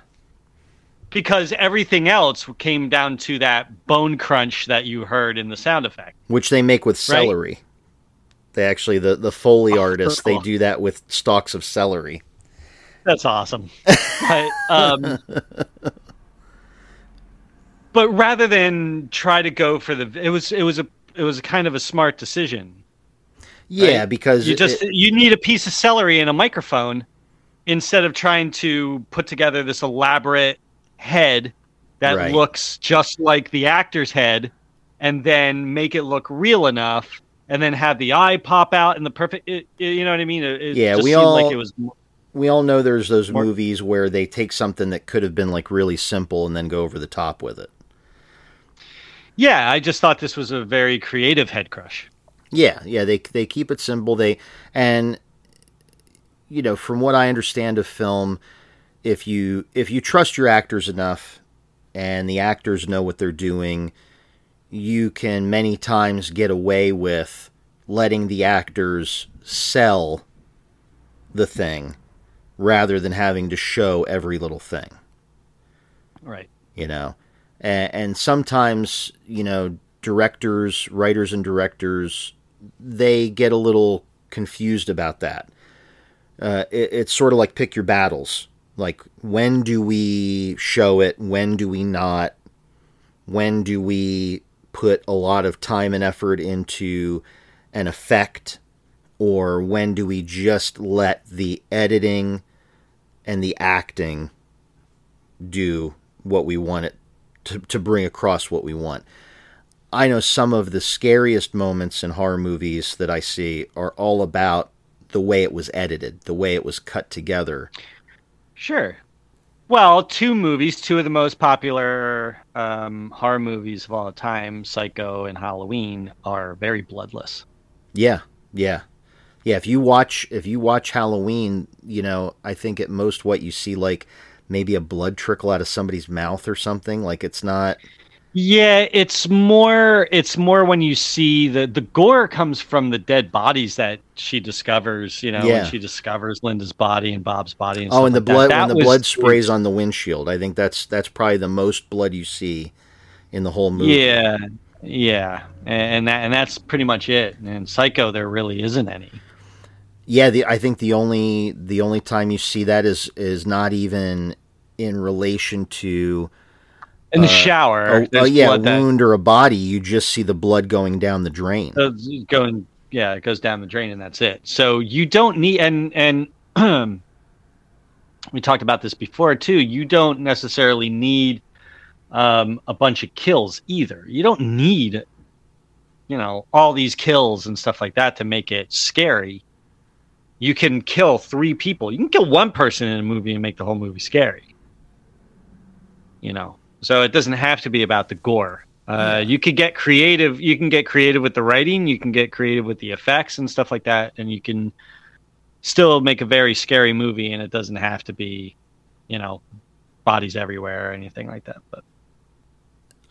Because everything else came down to that bone crunch that you heard in the sound effect. Which they make with Right. celery. They actually, the, the Foley Oh, artists, they do that with stalks of celery. That's awesome. (laughs) but, um, but rather than try to go for the, it was it was a it was a kind of a smart decision. Yeah, Right. because you just it- you need a piece of celery and a microphone instead of trying to put together this elaborate head that Right. looks just like the actor's head and then make it look real enough and then have the eye pop out in the perfect it, it- you know what i mean it, Yeah, just we all- like it was we all know there's those More- movies where they take something that could have been like really simple and then go over the top with it. yeah i just thought this was a very creative head crush Yeah, yeah, they they keep it simple. They and you know, from what I understand of film, if you if you trust your actors enough and the actors know what they're doing, you can many times get away with letting the actors sell the thing rather than having to show every little thing. Right. You know? And, and sometimes you know directors, writers, and directors they get a little confused about that. Uh, it, it's sort of like pick your battles. Like when do we show it? When do we not? When do we put a lot of time and effort into an effect? Or when do we just let the editing and the acting do what we want it to, to bring across what we want? I know some of the scariest moments in horror movies that I see are all about the way it was edited, the way it was cut together. Sure. Well, two movies, two of the most popular um, horror movies of all time, Psycho and Halloween, are very bloodless. Yeah, yeah, yeah. If you watch, if you watch Halloween, you know, I think at most what you see like maybe a blood trickle out of somebody's mouth or something. Like it's not. Yeah, it's more it's more when you see the the gore comes from the dead bodies that she discovers, you know, Yeah. when she discovers Linda's body and Bob's body and Oh, and the like blood That when the was- blood sprays on the windshield. I think that's that's probably the most blood you see in the whole movie. Yeah. Yeah. And that and that's pretty much it. And Psycho there really isn't any. Yeah, the I think the only the only time you see that is is not even in relation to In the Uh, shower, oh, oh yeah, a blood that wound or a body. You just see the blood going down the drain. going yeah, it goes down the drain and that's it. So you don't need and and (clears throat) we talked about this before too. You don't necessarily need um, a bunch of kills either. You don't need you know all these kills and stuff like that to make it scary. You can kill three people. You can kill one person in a movie and make the whole movie scary. You know, so it doesn't have to be about the gore. Uh, you could get creative. You can get creative with the writing. You can get creative with the effects and stuff like that, and you can still make a very scary movie. And it doesn't have to be, you know, bodies everywhere or anything like that. But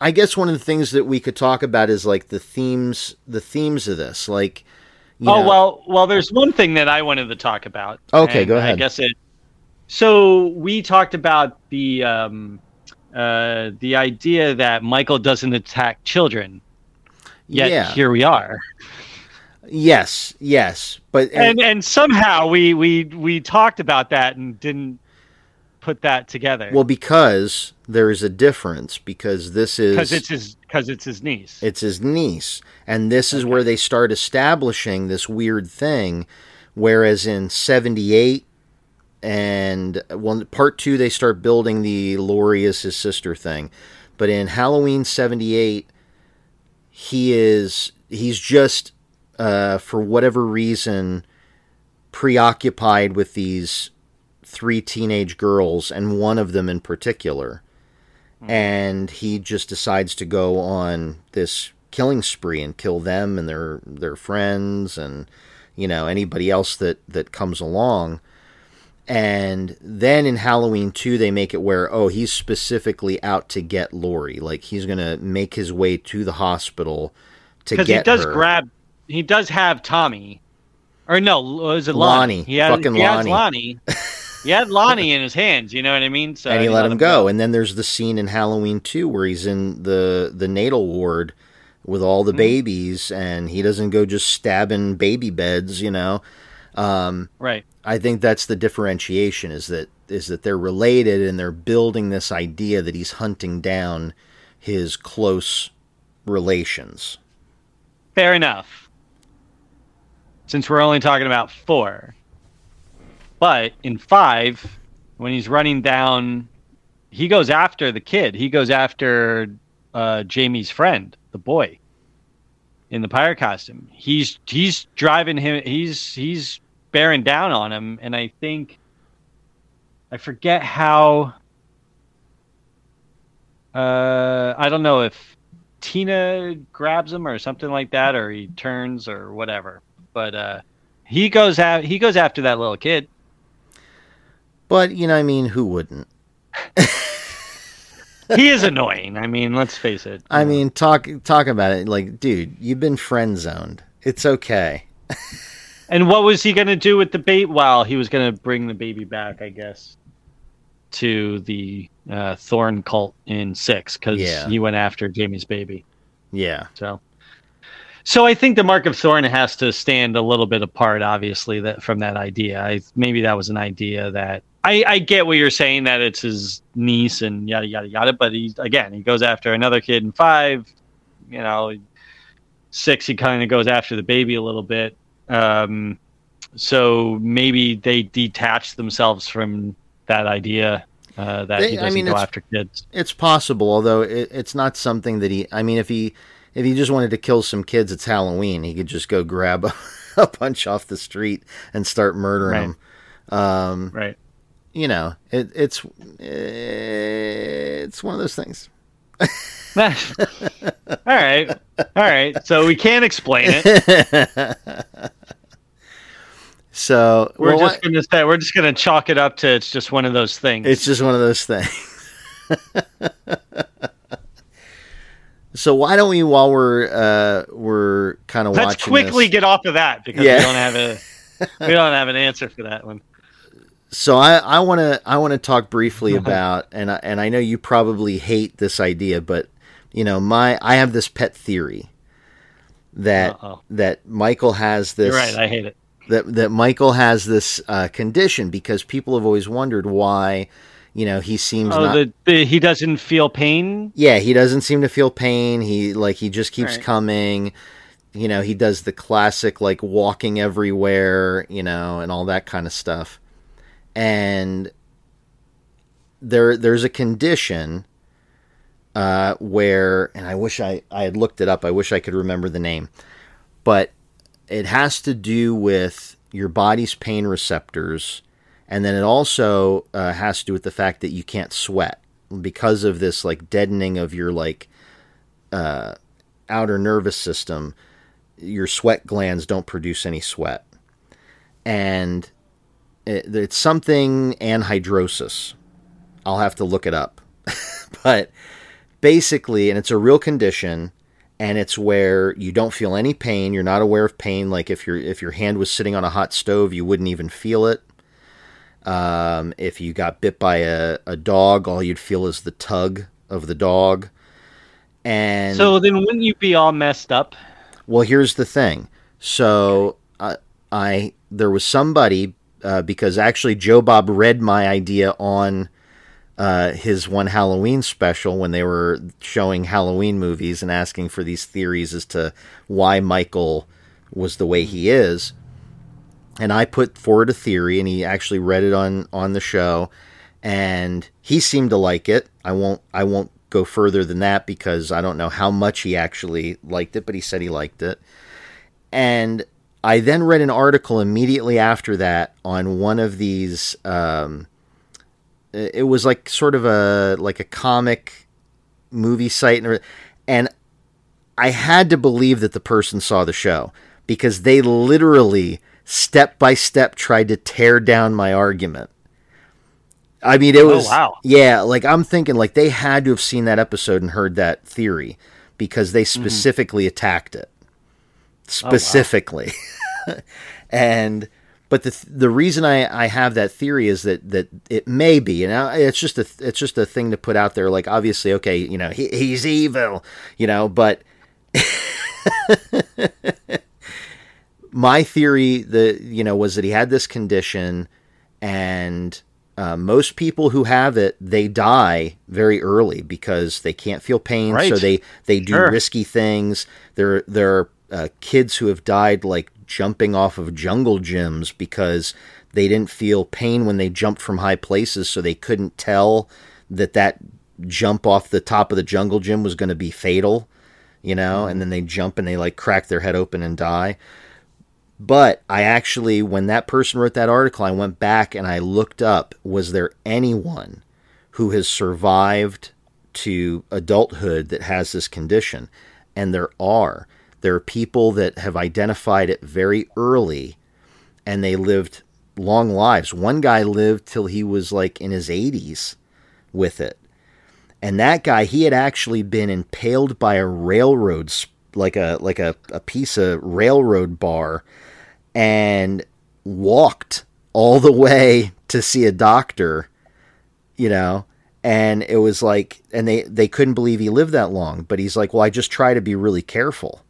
I guess one of the things that we could talk about is like the themes, the themes of this. Like, you oh know- well, well, there's one thing that I wanted to talk about. Okay, go ahead. I guess it. So we talked about the um, uh, the idea that Michael doesn't attack children. Yet yeah, here we are. yes, yes, but and and somehow we we we talked about that and didn't put that together well, because there is a difference. Because this is because it's his because it's his niece. it's his niece, and this is where they start establishing this weird thing. Whereas in '78 and well, part two, they start building the Laurie is his sister thing, but in Halloween '78, he is he's just uh, for whatever reason preoccupied with these three teenage girls and one of them in particular. And he just decides to go on this killing spree and kill them and their their friends and you know anybody else that that comes along and then in Halloween 2 they make it where oh he's specifically out to get Laurie like he's going to make his way to the hospital to Because get he does her. grab, he does have Tommy, or no, was it Lonnie. Lonnie? He had, Fucking he Lonnie. Lonnie. (laughs) he had Lonnie in his hands. You know what I mean? So and he let him go. And then there's the scene in Halloween 2 where he's in the the natal ward with all the babies and he doesn't go just stabbing baby beds, you know. Um, right. I think that's the differentiation is that is that they're related and they're building this idea that he's hunting down his close relations. Fair enough. Since we're only talking about four. But in five, when he's running down, he goes after the kid. He goes after uh, Jamie's friend, the boy, in the pirate costume. He's he's driving him. He's he's bearing down on him, and I think I forget how. Uh, I don't know if Tina grabs him or something like that, or he turns or whatever. But uh, he goes out. He goes after that little kid. But, you know, I mean, who wouldn't? He is annoying. I mean, let's face it. I mean, talk talk about it like, dude, you've been friend zoned. It's okay. (laughs) And what was he going to do with the baby? Well, he was going to bring the baby back, I guess, to the uh, Thorn cult in six because Yeah. he went after Jamie's baby. Yeah. So, so I think the Mark of Thorn has to stand a little bit apart, obviously, that from that idea. I maybe that was an idea that I, I get what you're saying that it's his niece and yada yada yada, but he again he goes after another kid in five, you know, six he kind of goes after the baby a little bit. Um, so maybe they detach themselves from that idea uh, that They- he doesn't mean, go after kids. It's possible, although it, it's not something that he. I mean, if he if he just wanted to kill some kids, it's Halloween. He could just go grab a, (laughs) a bunch off the street and start murdering them. Um, Right. you know, it, it's it's one of those things. All right, all right. So we can't explain it. So We're well, just gonna say we're just gonna chalk it up to it's just one of those things. It's just one of those things. (laughs) so why don't we, while we're uh, we're kind of Let's watching, quickly this- get off of that because Yeah. we don't have a we don't have an answer for that one. So I I want to I want to talk briefly about and I, and I know you probably hate this idea, but you know my I have this pet theory that Uh-oh. that Michael has this You're right. I hate it. that that Michael has this uh, condition because people have always wondered why you know he seems Oh, not the, the he doesn't feel pain. yeah he doesn't seem to feel pain he like he just keeps Right. coming you know he does the classic like walking everywhere you know and all that kind of stuff and there there's a condition uh, where and I wish I, I had looked it up. I wish I could remember the name. But it has to do with your body's pain receptors. And then it also uh, has to do with the fact that you can't sweat because of this like deadening of your like uh, outer nervous system. Your sweat glands don't produce any sweat. And it, it's something anhidrosis. I'll have to look it up. (laughs) But basically and it's a real condition and it's where you don't feel any pain. You're not aware of pain. Like if your if your hand was sitting on a hot stove you wouldn't even feel it. Um, if you got bit by a, a dog all you'd feel is the tug of the dog. And So then, wouldn't you be all messed up? well, here's the thing. So I, I there was somebody uh, because actually Joe Bob read my idea on uh, his one Halloween special when they were showing Halloween movies and asking for these theories as to why Michael was the way he is. And I put forward a theory, and he actually read it on on the show, and he seemed to like it. I won't I won't go further than that because I don't know how much he actually liked it, but he said he liked it. And I then read an article immediately after that on one of these. Um, it was like sort of a like a comic movie site, and and I had to believe that the person saw the show because they literally step by step tried to tear down my argument. I mean, it Oh, was wow. yeah. Like I'm thinking, like they had to have seen that episode and heard that theory because they specifically attacked it specifically. (laughs) and but the the reason I, I have that theory is that that it may be, and I- it's just a it's just a thing to put out there. Like obviously, okay, you know, he, he's evil, you know, but (laughs) my theory the you know was that he had this condition and uh, most people who have it they die very early because they can't feel pain so they they do Sure. risky things they're there are uh, kids who have died like jumping off of jungle gyms because they didn't feel pain when they jumped from high places so they couldn't tell that that jump off the top of the jungle gym was going to be fatal you know and then they jump and they like crack their head open and die but I actually, when that person wrote that article, I went back and I looked up was there anyone who has survived to adulthood that has this condition? And there are. There are people that have identified it very early and they lived long lives. One guy lived till he was like in his 80s with it. And that guy, he had actually been impaled by a railroad, like a like a, a piece of railroad bar, and walked all the way to see a doctor, you know, and it was like and they they couldn't believe he lived that long but he's like well i just try to be really careful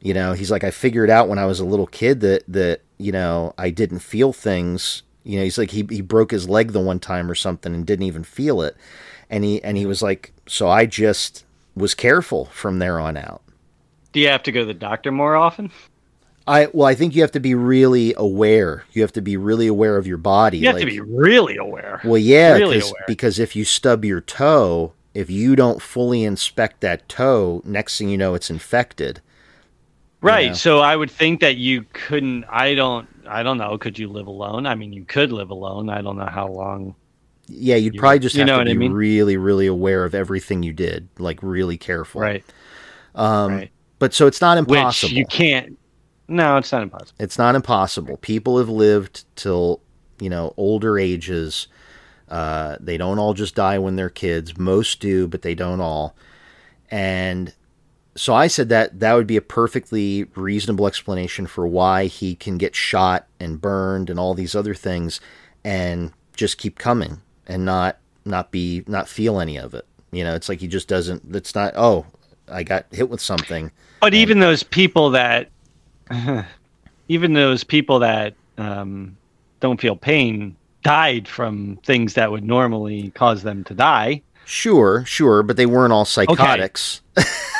you know he's like i figured out when i was a little kid that that you know i didn't feel things you know he's like he, he broke his leg the one time or something and didn't even feel it and he and he was like so i just was careful from there on out Do you have to go to the doctor more often? i well i think you have to be really aware you have to be really aware of your body You have to be really aware. Well, yeah, Really aware. because if you stub your toe, if you don't fully inspect that toe, next thing you know, it's infected. Right. know. So I would think that you couldn't. I don't. I don't know. Could you live alone? I mean, you could live alone. I don't know how long. Yeah, you'd You- probably just you have know to what I be mean? really, really aware of everything you did, like really careful. Right. Um, right. But so it's not Which impossible. you can't. No, it's not impossible. It's not impossible. People have lived till you know older ages. Uh, they don't all just die when they're kids. Most do, but they don't all. And so I said that that would be a perfectly reasonable explanation for why he can get shot and burned and all these other things, and just keep coming and not not be not feel any of it. You know, it's like he just doesn't. It's not. Oh, I got hit with something. But even those people that, (laughs) even those people that um, don't feel pain, died from things that would normally cause them to die. Sure, sure, but they weren't all psychotics. (laughs)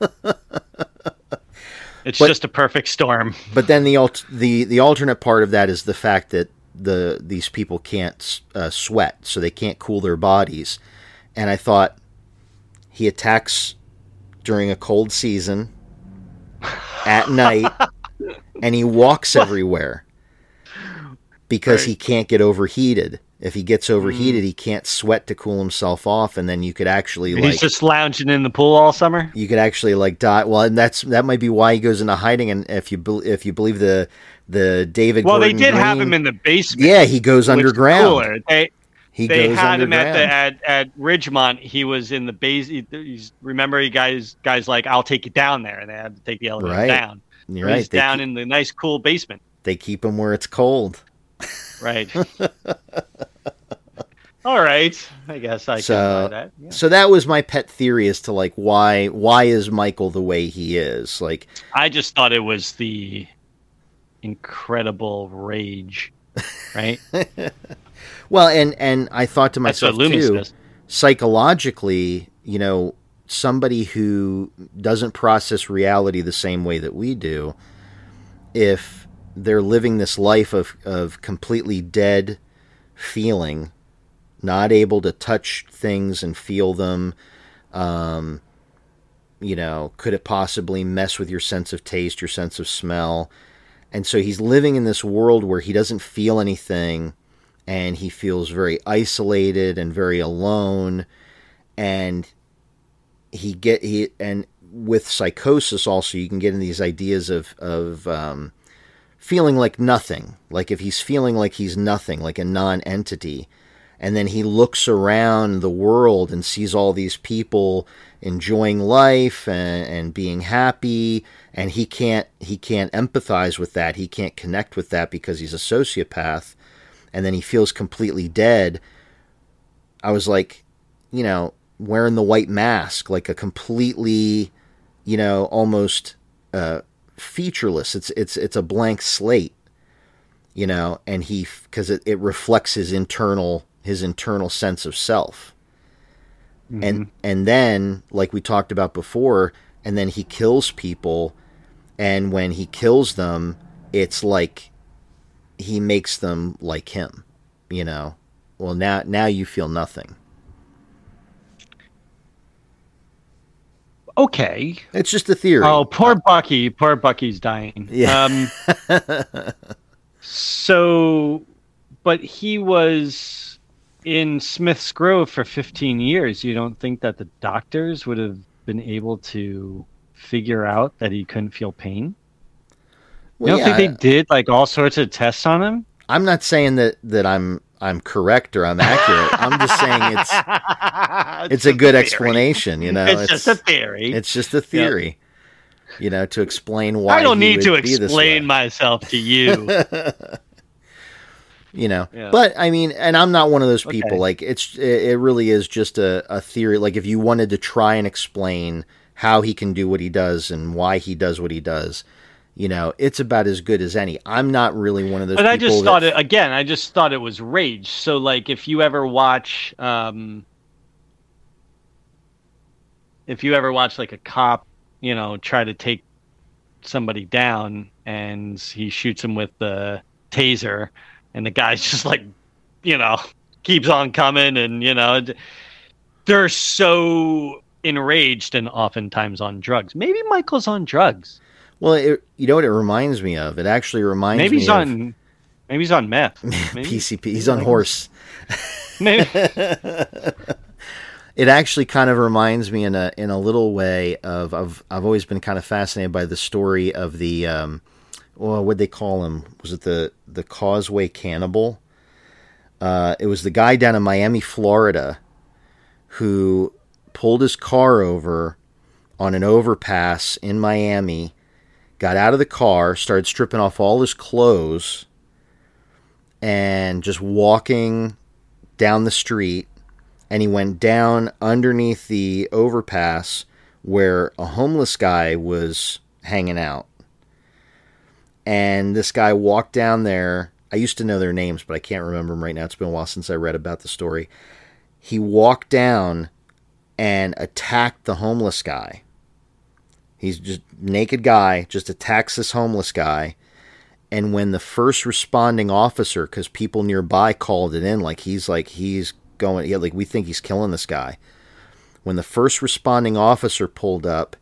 (laughs) It's But- just a perfect storm. (laughs) But then the alt- the the alternate part of that is the fact that the these people can't uh, sweat, so they can't cool their bodies. And I thought he attacks during a cold season at (laughs) night, and he walks everywhere because Right. he can't get overheated. If he gets overheated, mm. he can't sweat to cool himself off, and then you could actually like He's just lounging in the pool all summer. you could actually like die. Well, and that's that might be why he goes into hiding. And if you bel if you believe the the David, Well, they Gordon did have him in the basement. Yeah, he goes underground. cooler. They He they had him at the at, at Ridgemont. He was in the base. he- He's, remember, you guys guys like, I'll take you down there, and they had to take the elevator Right. down. You're He's right. They, down keep, in the nice, cool basement. they keep him where it's cold. Right. (laughs) All right. I guess I So- can buy that. Yeah. So that was my pet theory as to like why why is Michael the way he is? Like I just thought it was the incredible rage, right? (laughs) well, and and I thought to myself too. does. psychologically, you know, somebody who doesn't process reality the same way that we do, if they're living this life of, of completely dead feeling, not able to touch things and feel them, um, you know, could it possibly mess with your sense of taste, your sense of smell? And so he's living in this world where he doesn't feel anything and he feels very isolated and very alone and he get he and with psychosis also you can get in these ideas of of um, feeling like nothing like if he's feeling like he's nothing like a non-entity and then he looks around the world and sees all these people enjoying life and, and being happy. And he can't he can't empathize with that. He can't connect with that because he's a sociopath. And then he feels completely dead. I was like you know wearing the white mask like a completely you know almost uh featureless. It's it's it's a blank slate you know and he because it, it reflects his internal his internal sense of self and and then like we talked about before and then he kills people and when he kills them it's like he makes them like him you know well now now you feel nothing Okay. it's just a theory Oh, poor Bucky. Poor Bucky's dying. Yeah. Um, (laughs) so, but he was in Smith's Grove for 15 years. You don't think that the doctors would have been able to figure out that he couldn't feel pain? You don't yeah, think they did like all sorts of tests on him? i'm not saying that that i'm i'm correct or i'm accurate i'm just saying it's (laughs) it's a good explanation you know It's, just a theory. it's just a theory you know to explain why I don't need to explain myself to (laughs) you. You know Yeah. but i mean and i'm not one of those people Okay. like it's it, really is just a, a theory like if you wanted to try and explain how he can do what he does and why he does what he does you know it's about as good as any i'm not really one of those But I just that- thought it again. I just thought it was rage. So like, if you ever watch, um, if you ever watch like a cop, you know, try to take somebody down, and he shoots him with the taser, and the guy's (laughs) just like, you know, keeps on coming, and you know, they're so enraged and oftentimes on drugs. Maybe Michael's on drugs. well it, you know what it reminds me of it actually reminds Maybe me he's of on. Maybe he's on meth. (laughs) Maybe. pcp he's on horse (laughs) Maybe. it actually kind of reminds me in a in a little way of I've I've always been kind of fascinated by the story of the um well what they call him was it the the Causeway Cannibal uh it was the guy down in Miami Florida who pulled his car over on an overpass in Miami got out of the car started stripping off all his clothes and just walking down the street and he went down underneath the overpass where a homeless guy was hanging out. And this guy walked down there. I used to know their names, but I can't remember them right now. It's been a while since I read about the story. He walked down and attacked the homeless guy. He's just naked guy, just attacks this homeless guy. And when the first responding officer, because people nearby called it in, like he's like he's going, yeah, like we think he's killing this guy. When the first responding officer pulled up,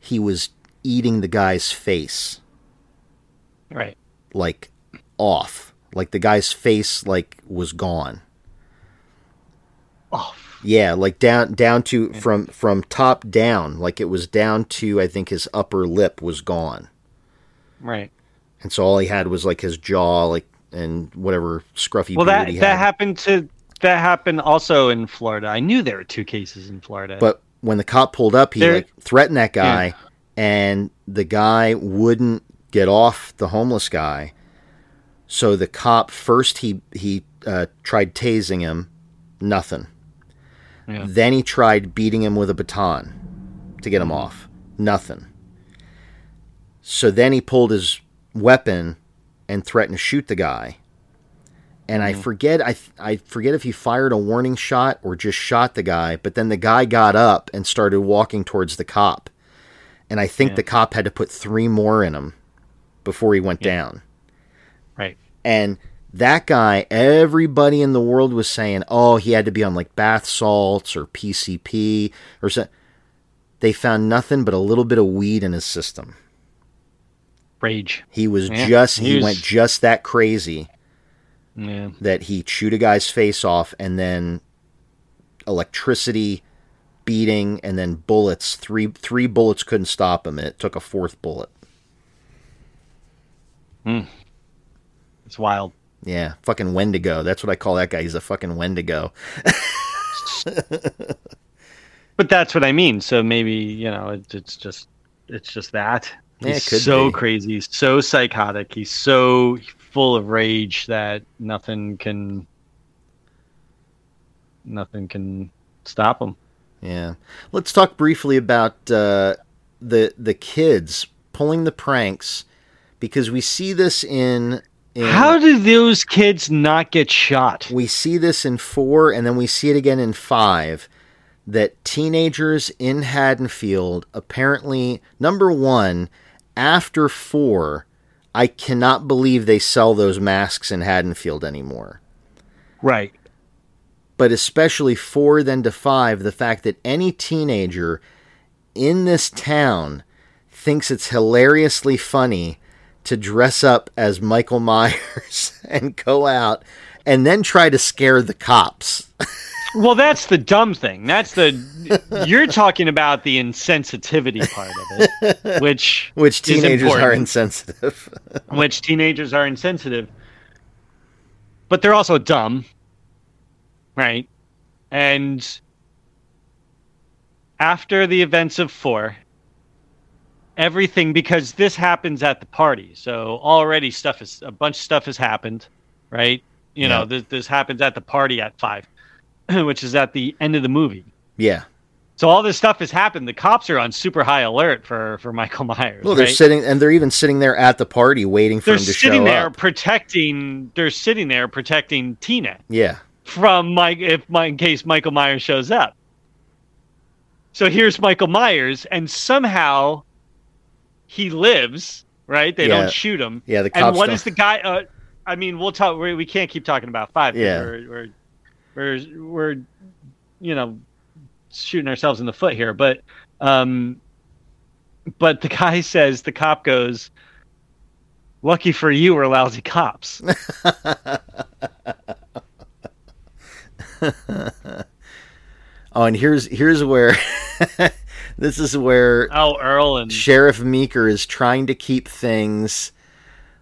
he was eating the guy's face, right. like off, like the guy's face like was gone. Oh, Yeah, like down down to from from top down, like it was down to I think his upper lip was gone. right. and so all he had was like his jaw, like and whatever scruffy Well, that that happened to that happened also in Florida. I knew there were two cases in Florida. But when the cop pulled up, he There- like threatened that guy, and the guy wouldn't get off the homeless guy. So the cop first he he uh, tried tasing him, nothing. Yeah. Then he tried beating him with a baton to get him off, nothing. So then he pulled his weapon and threatened to shoot the guy. And I forget I I forget if he fired a warning shot or just shot the guy, but then the guy got up and started walking towards the cop. And I think Yeah. the cop had to put 3 more in him before he went Yeah. down. right. And that guy, everybody in the world was saying, "Oh, he had to be on like bath salts or PCP or so." They found nothing but a little bit of weed in his system. Rage. He was Yeah, just he he was- went just that crazy Yeah. that he chewed a guy's face off and then electricity beating and then bullets three three bullets couldn't stop him and it took a fourth bullet It's wild. yeah fucking wendigo that's what i call that guy he's a fucking wendigo (laughs) But that's what I mean. So maybe you know it, it's just it's just that Yeah, he's could so be. crazy, he's so psychotic, he's so full of rage that nothing can nothing can stop him. Yeah. Let's talk briefly about uh, the the kids pulling the pranks because we see this in, in How do those kids not get shot? we see this in 4 and then we see it again in 5 that teenagers in Haddonfield apparently number 1 after 4 I cannot believe they sell those masks in Haddonfield anymore. Right. but especially four then to five, the fact that any teenager in this town thinks it's hilariously funny to dress up as Michael Myers (laughs) and go out and then try to scare the cops. Well, that's the dumb thing. That's the you're talking about the insensitivity part of it, (laughs) which Which teenagers are insensitive. (laughs) which teenagers are insensitive, but they're also dumb, right? And after the events of four, everything because this happens at the party, so already stuff is a bunch of stuff has happened. right? You know, this, this happens at the party at five, (clears throat) which is at the end of the movie. Yeah. So all this stuff has happened. The cops are on super high alert for for Michael Myers. Well, they're right? sitting, and they're even sitting there at the party waiting for they're him to sitting show there protecting. They're sitting there protecting Tina Yeah. from Mike if my, in case Michael Myers shows up. So here's Michael Myers, and somehow he lives. Right? They Yeah. don't shoot him. Yeah. The And cops. what don't- is the guy? Uh, I mean, we'll talk. We, we can't keep talking about five. Yeah. We're, we're we're we're you know shooting ourselves in the foot here, but um, but the guy (laughs) says the cop goes. Lucky for you, we're lousy cops. (laughs) oh, and here's here's where (laughs) this is where Oh, Earl and Sheriff Meeker is trying to keep things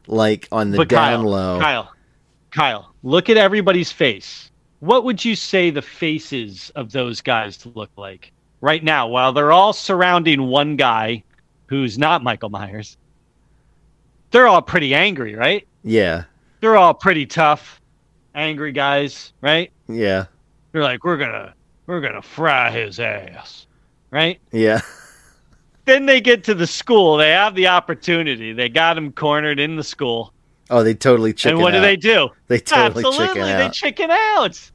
like on the down Kyle, low. Kyle, Kyle, look at everybody's face. What would you say the faces of those guys look like right now while they're all surrounding one guy who's not Michael Myers? They're all pretty angry, right? Yeah. They're all pretty tough, angry guys, right? Yeah. They're like, we're gonna, we're gonna fry his ass, right? Yeah. Then they get to the school. They have the opportunity. They got him cornered in the school. Oh, they totally chicken and what do they do? They totally Absolutely, chicken they out. chicken out.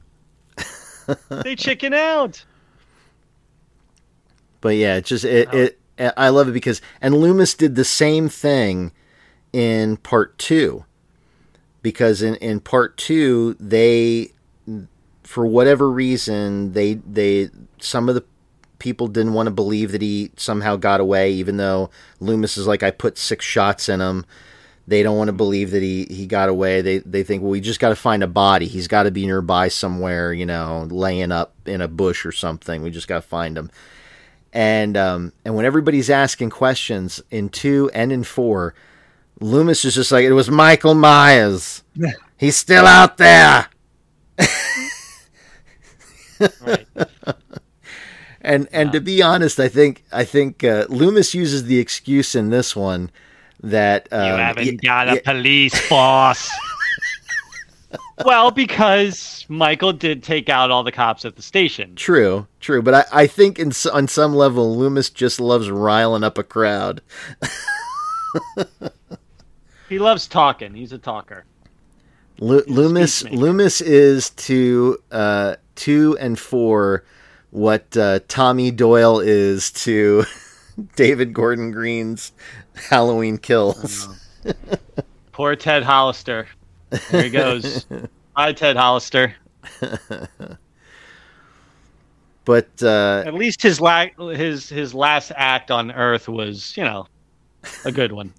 (laughs) they chicken out. But yeah, it just it, it I love it because and Loomis did the same thing in part two. Because in, in part two they for whatever reason they they some of the people didn't want to believe that he somehow got away, even though Loomis is like I put six shots in him. They don't want to believe that he, he got away. They they think, well, we just got to find a body. He's got to be nearby somewhere, you know, laying up in a bush or something. We just got to find him and um, and when everybody's asking questions in two and in four, Loomis is just like it was Michael Myers. (laughs) He's still out there. Right. And and to be honest, I think I think uh, Loomis uses the excuse in this one that um, You haven't y- got a police (laughs) force. (laughs) well, because Michael did take out all the cops at the station. True, true, but I, I think in on some level Loomis just loves riling up a crowd. (laughs) He loves talking. He's a talker. Lu- Loomis. Loomis is to uh, two and four what uh, Tommy Doyle is to (laughs) David Gordon Green's Halloween Kills. Poor Ted Hollister. There he goes. (laughs) Hi, Ted Hollister. (laughs) But uh, At least his la- his his last act on Earth was, you know, a good one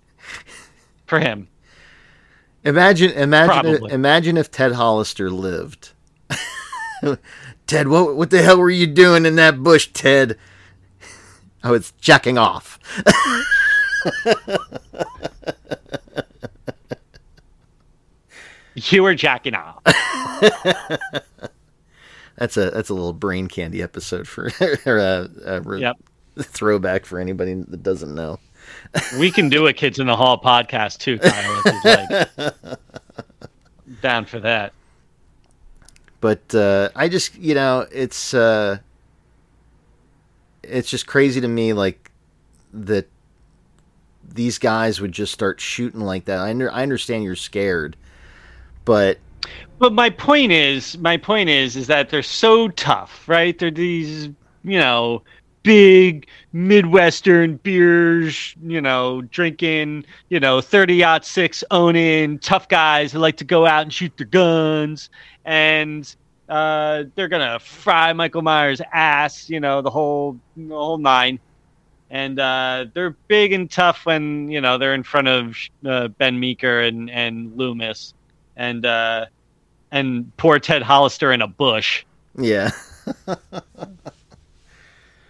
for him. imagine imagine Probably. imagine if Ted Hollister lived. Ted, what what the hell were you doing in that bush, Ted? Oh, it's jacking off. You were jacking off. That's a that's a little brain candy episode for (laughs) or a, a Yep. throwback for anybody that doesn't know. We can do a Kids in the Hall podcast too, Kyle, if you'd like. (laughs) Down for that. But uh, I just you know it's uh, it's just crazy to me like that these guys would just start shooting like that. I under, I understand you're scared, but But my point is, my point is, is that they're so tough, right? They're these, you know, big Midwestern beers, you know, drinking, you know, 30 aught six owning tough guys who like to go out and shoot their guns. And uh, they're going to fry Michael Myers' ass, you know, the whole, the whole nine. And uh, they're big and tough when, you know, they're in front of uh, Ben Meeker and, and Loomis. And, uh, and poor Ted Hollister in a bush. yeah, (laughs)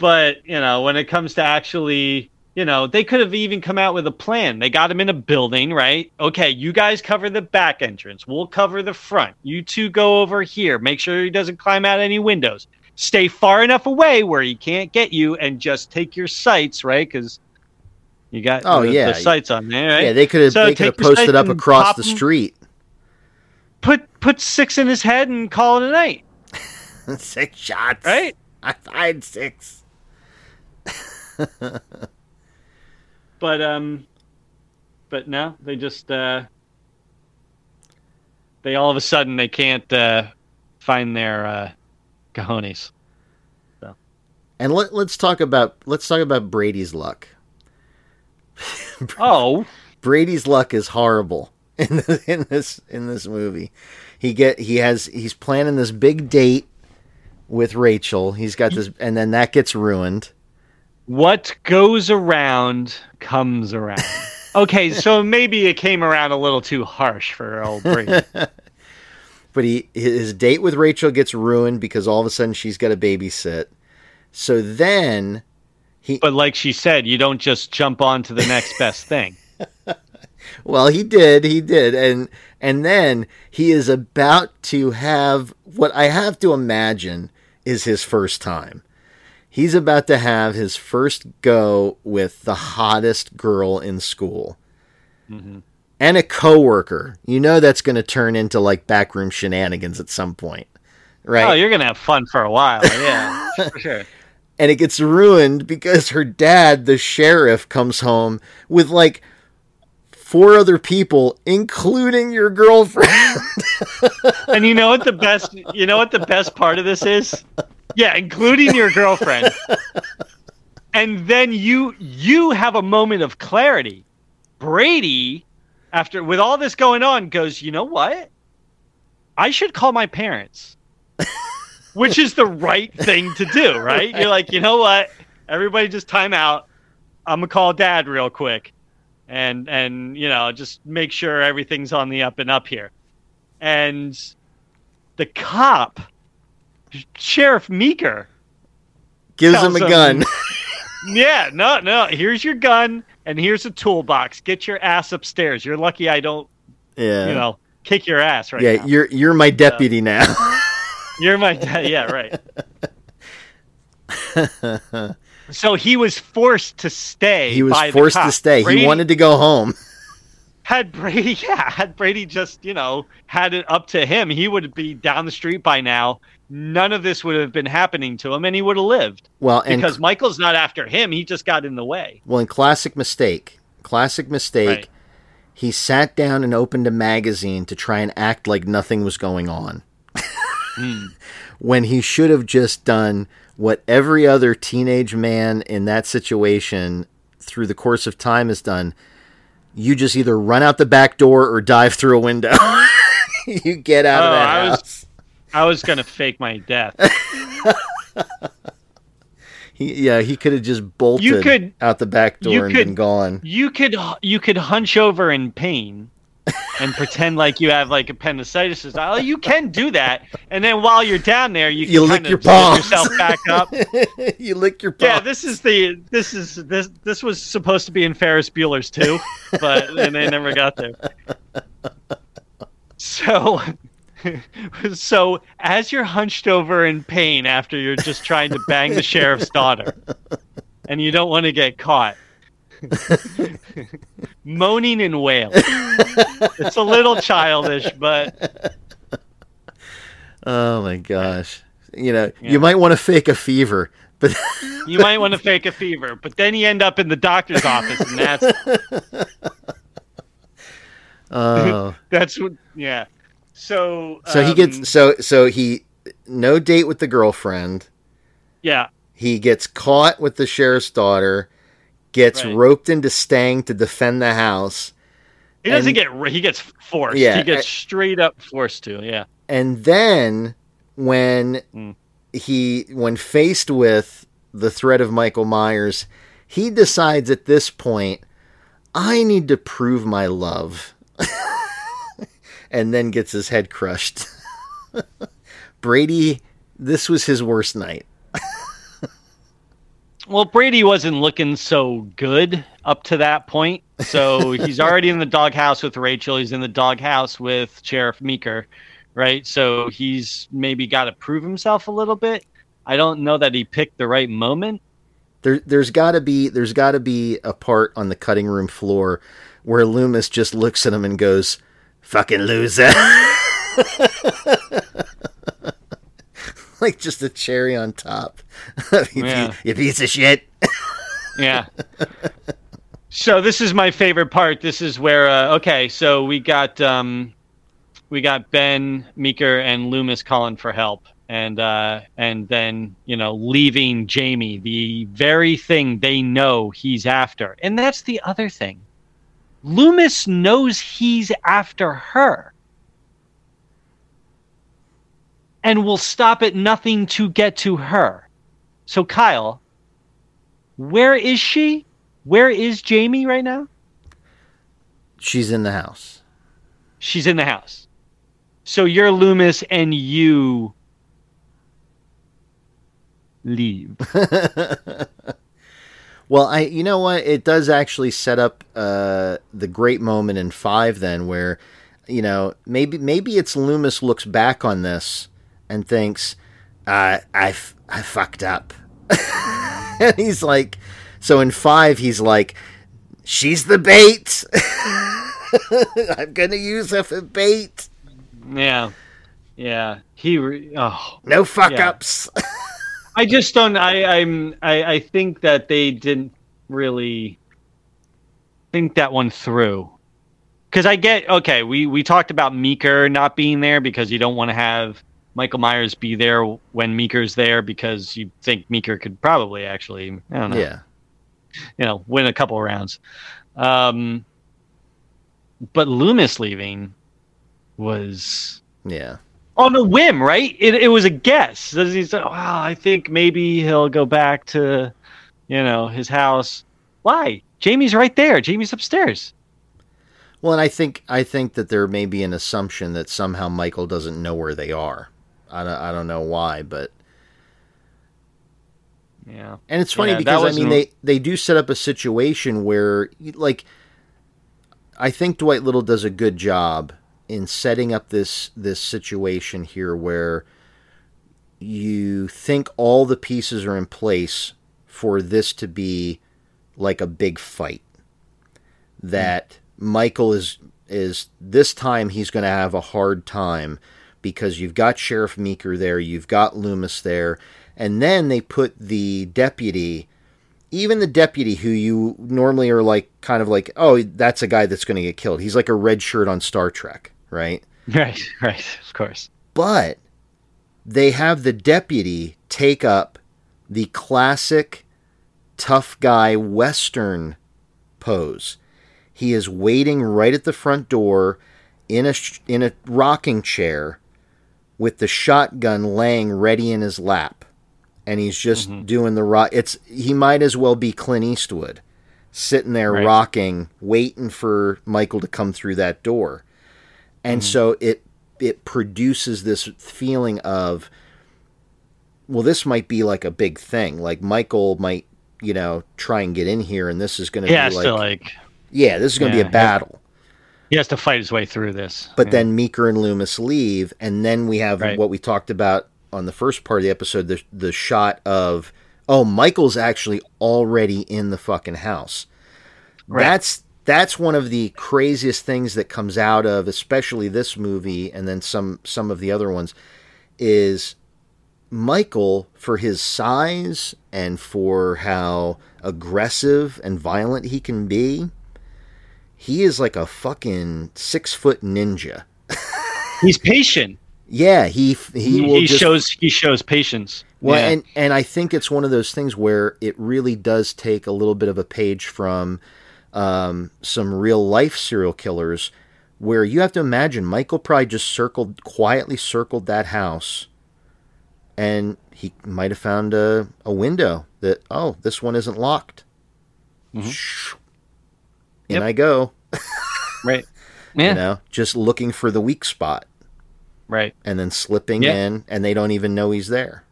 But, you know, when it comes to actually, you know, they could have even come out with a plan. They got him in a building, right? Okay, you guys cover the back entrance. We'll cover the front. You two go over here. Make sure he doesn't climb out any windows. Stay far enough away where he can't get you and just take your sights, right? Because you got Oh, the, yeah. the sights on there, right? yeah. They could have So they could have posted up across the street. put put six in his head and call it a night, (laughs) six shots. right? I fired six. (laughs) But um, but no, they just uh, they all of a sudden they can't uh, find their uh, cojones. And let, let's talk about let's talk about Brady's luck. (laughs) Oh, Brady's luck is horrible (laughs) in this, in this in this movie. He get he has he's planning this big date with Rachel. He's got this, and then that gets ruined. What goes around comes around. (laughs) Okay, so maybe it came around a little too harsh for old Brady. (laughs) But he his date with Rachel gets ruined because all of a sudden she's got to babysit. So then he But like she said, you don't just jump on to the next best thing. (laughs) Well, he did, he did, and and then he is about to have what I have to imagine is his first time. He's about to have his first go with the hottest girl in school, mm-hmm. and a coworker. You know that's going to turn into like backroom shenanigans at some point, right? Oh, you're gonna have fun for a while. Yeah, (laughs) for sure. and it gets ruined because her dad, the sheriff, comes home with like four other people, including your girlfriend. (laughs) And you know what the best? You know what the best part of this is? Yeah, including your girlfriend. (laughs) And then you you have a moment of clarity. Brady, after with all this going on, goes, you know what? I should call my parents. (laughs) Which is the right thing to do, right? You're like, you know what? Everybody just time out. I'm gonna call dad real quick. And and you know, just make sure everything's on the up and up here. And the cop, Sheriff Meeker, Gives him a Tells gun. him- (laughs) yeah, no, no. Here's your gun and here's a toolbox. Get your ass upstairs. You're lucky I don't, yeah. you know, kick your ass right yeah, now. you're you're my deputy now. (laughs) You're my dad. Yeah, right. (laughs) so he was forced to stay. he was forced to stay. Brady- He wanted to go home. had Brady, yeah, had Brady just, you know, had it up to him, he would be down the street by now. None of this would have been happening to him, and he would have lived Well, and because Michael's not after him. He just got in the way. well, in classic mistake, classic mistake, Right. he sat down and opened a magazine to try and act like nothing was going on. Hmm. (laughs) when he should have just done what every other teenage man in that situation through the course of time has done. You just either run out the back door or dive through a window. (laughs) you get out of Oh, that I was- house. I was gonna fake my death. (laughs) He, yeah, he could have just bolted could- out the back door you and could- been gone. You could you could hunch over in pain and pretend like you have like appendicitis. Oh, You can do that, and then while you're down there, you can You lick kind your palms. yourself back up. (laughs) you lick your Yeah, this is the this is this this was supposed to be in Ferris Bueller's too, but and they never got there. (laughs) So, (laughs) so as you're hunched over in pain after you're just trying to bang the sheriff's daughter, and you don't want to get caught, (laughs) moaning and wailing. It's a little childish, but Oh my gosh. You know, Yeah. you might want to fake a fever, but (laughs) you might want to fake a fever. But then you end up in the doctor's office, and that's oh. That's what. Yeah. So. So he um, gets so so he no date with the girlfriend. Yeah. He gets caught with the sheriff's daughter, gets Right. roped into staying to defend the house, He doesn't get. He gets forced. Yeah, He gets I- straight up forced to. Yeah. and then when Mm. he when faced with the threat of Michael Myers, he decides at this point, I need to prove my love. (laughs) and then gets his head crushed. (laughs) Brady, this was his worst night. Well, Brady wasn't looking so good up to that point. So (laughs) he's already in the doghouse with Rachel. He's in the doghouse with Sheriff Meeker, right? So he's maybe got to prove himself a little bit. I don't know that he picked the right moment. There, there's got to be there's got to be a part on the cutting room floor where Loomis just looks at him and goes, "Fucking loser." (laughs) like just a cherry on top. (laughs) you, Yeah. you piece of shit. Yeah. (laughs) so this is my favorite part. This is where uh, okay, so we got um we got Ben, Meeker, and Loomis calling for help. And uh and then, you know, leaving Jamie, the very thing they know he's after. And that's the other thing. Loomis knows he's after her. And will stop at nothing to get to her. So Kyle, where is she? Where is Jamie right now? She's in the house. She's in the house. So you're Loomis and you leave. (laughs) Well, I you know what? It does actually set up uh, the great moment in five then where you know maybe maybe it's Loomis looks back on this and thinks uh, I f- I fucked up, (laughs) and he's like, so in five he's like, she's the bait. (laughs) I'm gonna use her for bait. yeah. Yeah. He re- oh No fuck Yeah. ups. (laughs) I just don't I I'm I I think that they didn't really think that one through. Cuz I get okay, we we talked about Meeker not being there because you don't want to have Michael Myers be there when Meeker's there because you think Meeker could probably actually I don't know. yeah. you know, win a couple of rounds. Um, but Loomis leaving was Yeah. On a whim, right? It, it was a guess. He said, "Wow, I think maybe he'll go back to, you know, his house." Why? Jamie's right there. Jamie's upstairs. Well, and I think I think that there may be an assumption that somehow Michael doesn't know where they are. I don't, I don't know why, but Yeah. and it's funny Yeah, because I mean they they do set up a situation where like I think Dwight Little does a good job in setting up this this situation here where you think all the pieces are in place for this to be like a big fight. That Michael is is this time he's going to have a hard time because you've got Sheriff Meeker there, you've got Loomis there, and then they put the deputy even the deputy who you normally are like kind of like oh that's a guy that's going to get killed. He's like a red shirt on star trek right (laughs) Right. Right. Of course. but they have the deputy take up the classic tough guy western pose he is waiting right at the front door in a in a rocking chair with the shotgun laying ready in his lap and he's just mm-hmm. doing the rock it's he might as well be Clint Eastwood sitting there Right. rocking waiting for Michael to come through that door and mm-hmm. so it it produces this feeling of well this might be like a big thing like Michael might you know try and get in here and this is going to He has be like, to like. yeah this is going to Yeah, be a battle He has to fight his way through this. but Yeah. then Meeker and Loomis leave, and then we have Right. what we talked about on the first part of the episode the, the shot of, oh, Michael's actually already in the fucking house. Right. That's that's one of the craziest things that comes out of especially this movie and then some some of the other ones is Michael for his size and for how aggressive and violent he can be he is like a fucking six foot ninja (laughs) he's patient. yeah he he, He, just shows he shows patience. well, Yeah. and and I think it's one of those things where it really does take a little bit of a page from um, some real life serial killers, where you have to imagine Michael probably just circled quietly circled that house, and he might have found a a window that oh this one isn't locked. Shh. In Yep. I go, (laughs) right. Yeah. you know, just looking for the weak spot Right. and then slipping Yeah. in, and they don't even know he's there,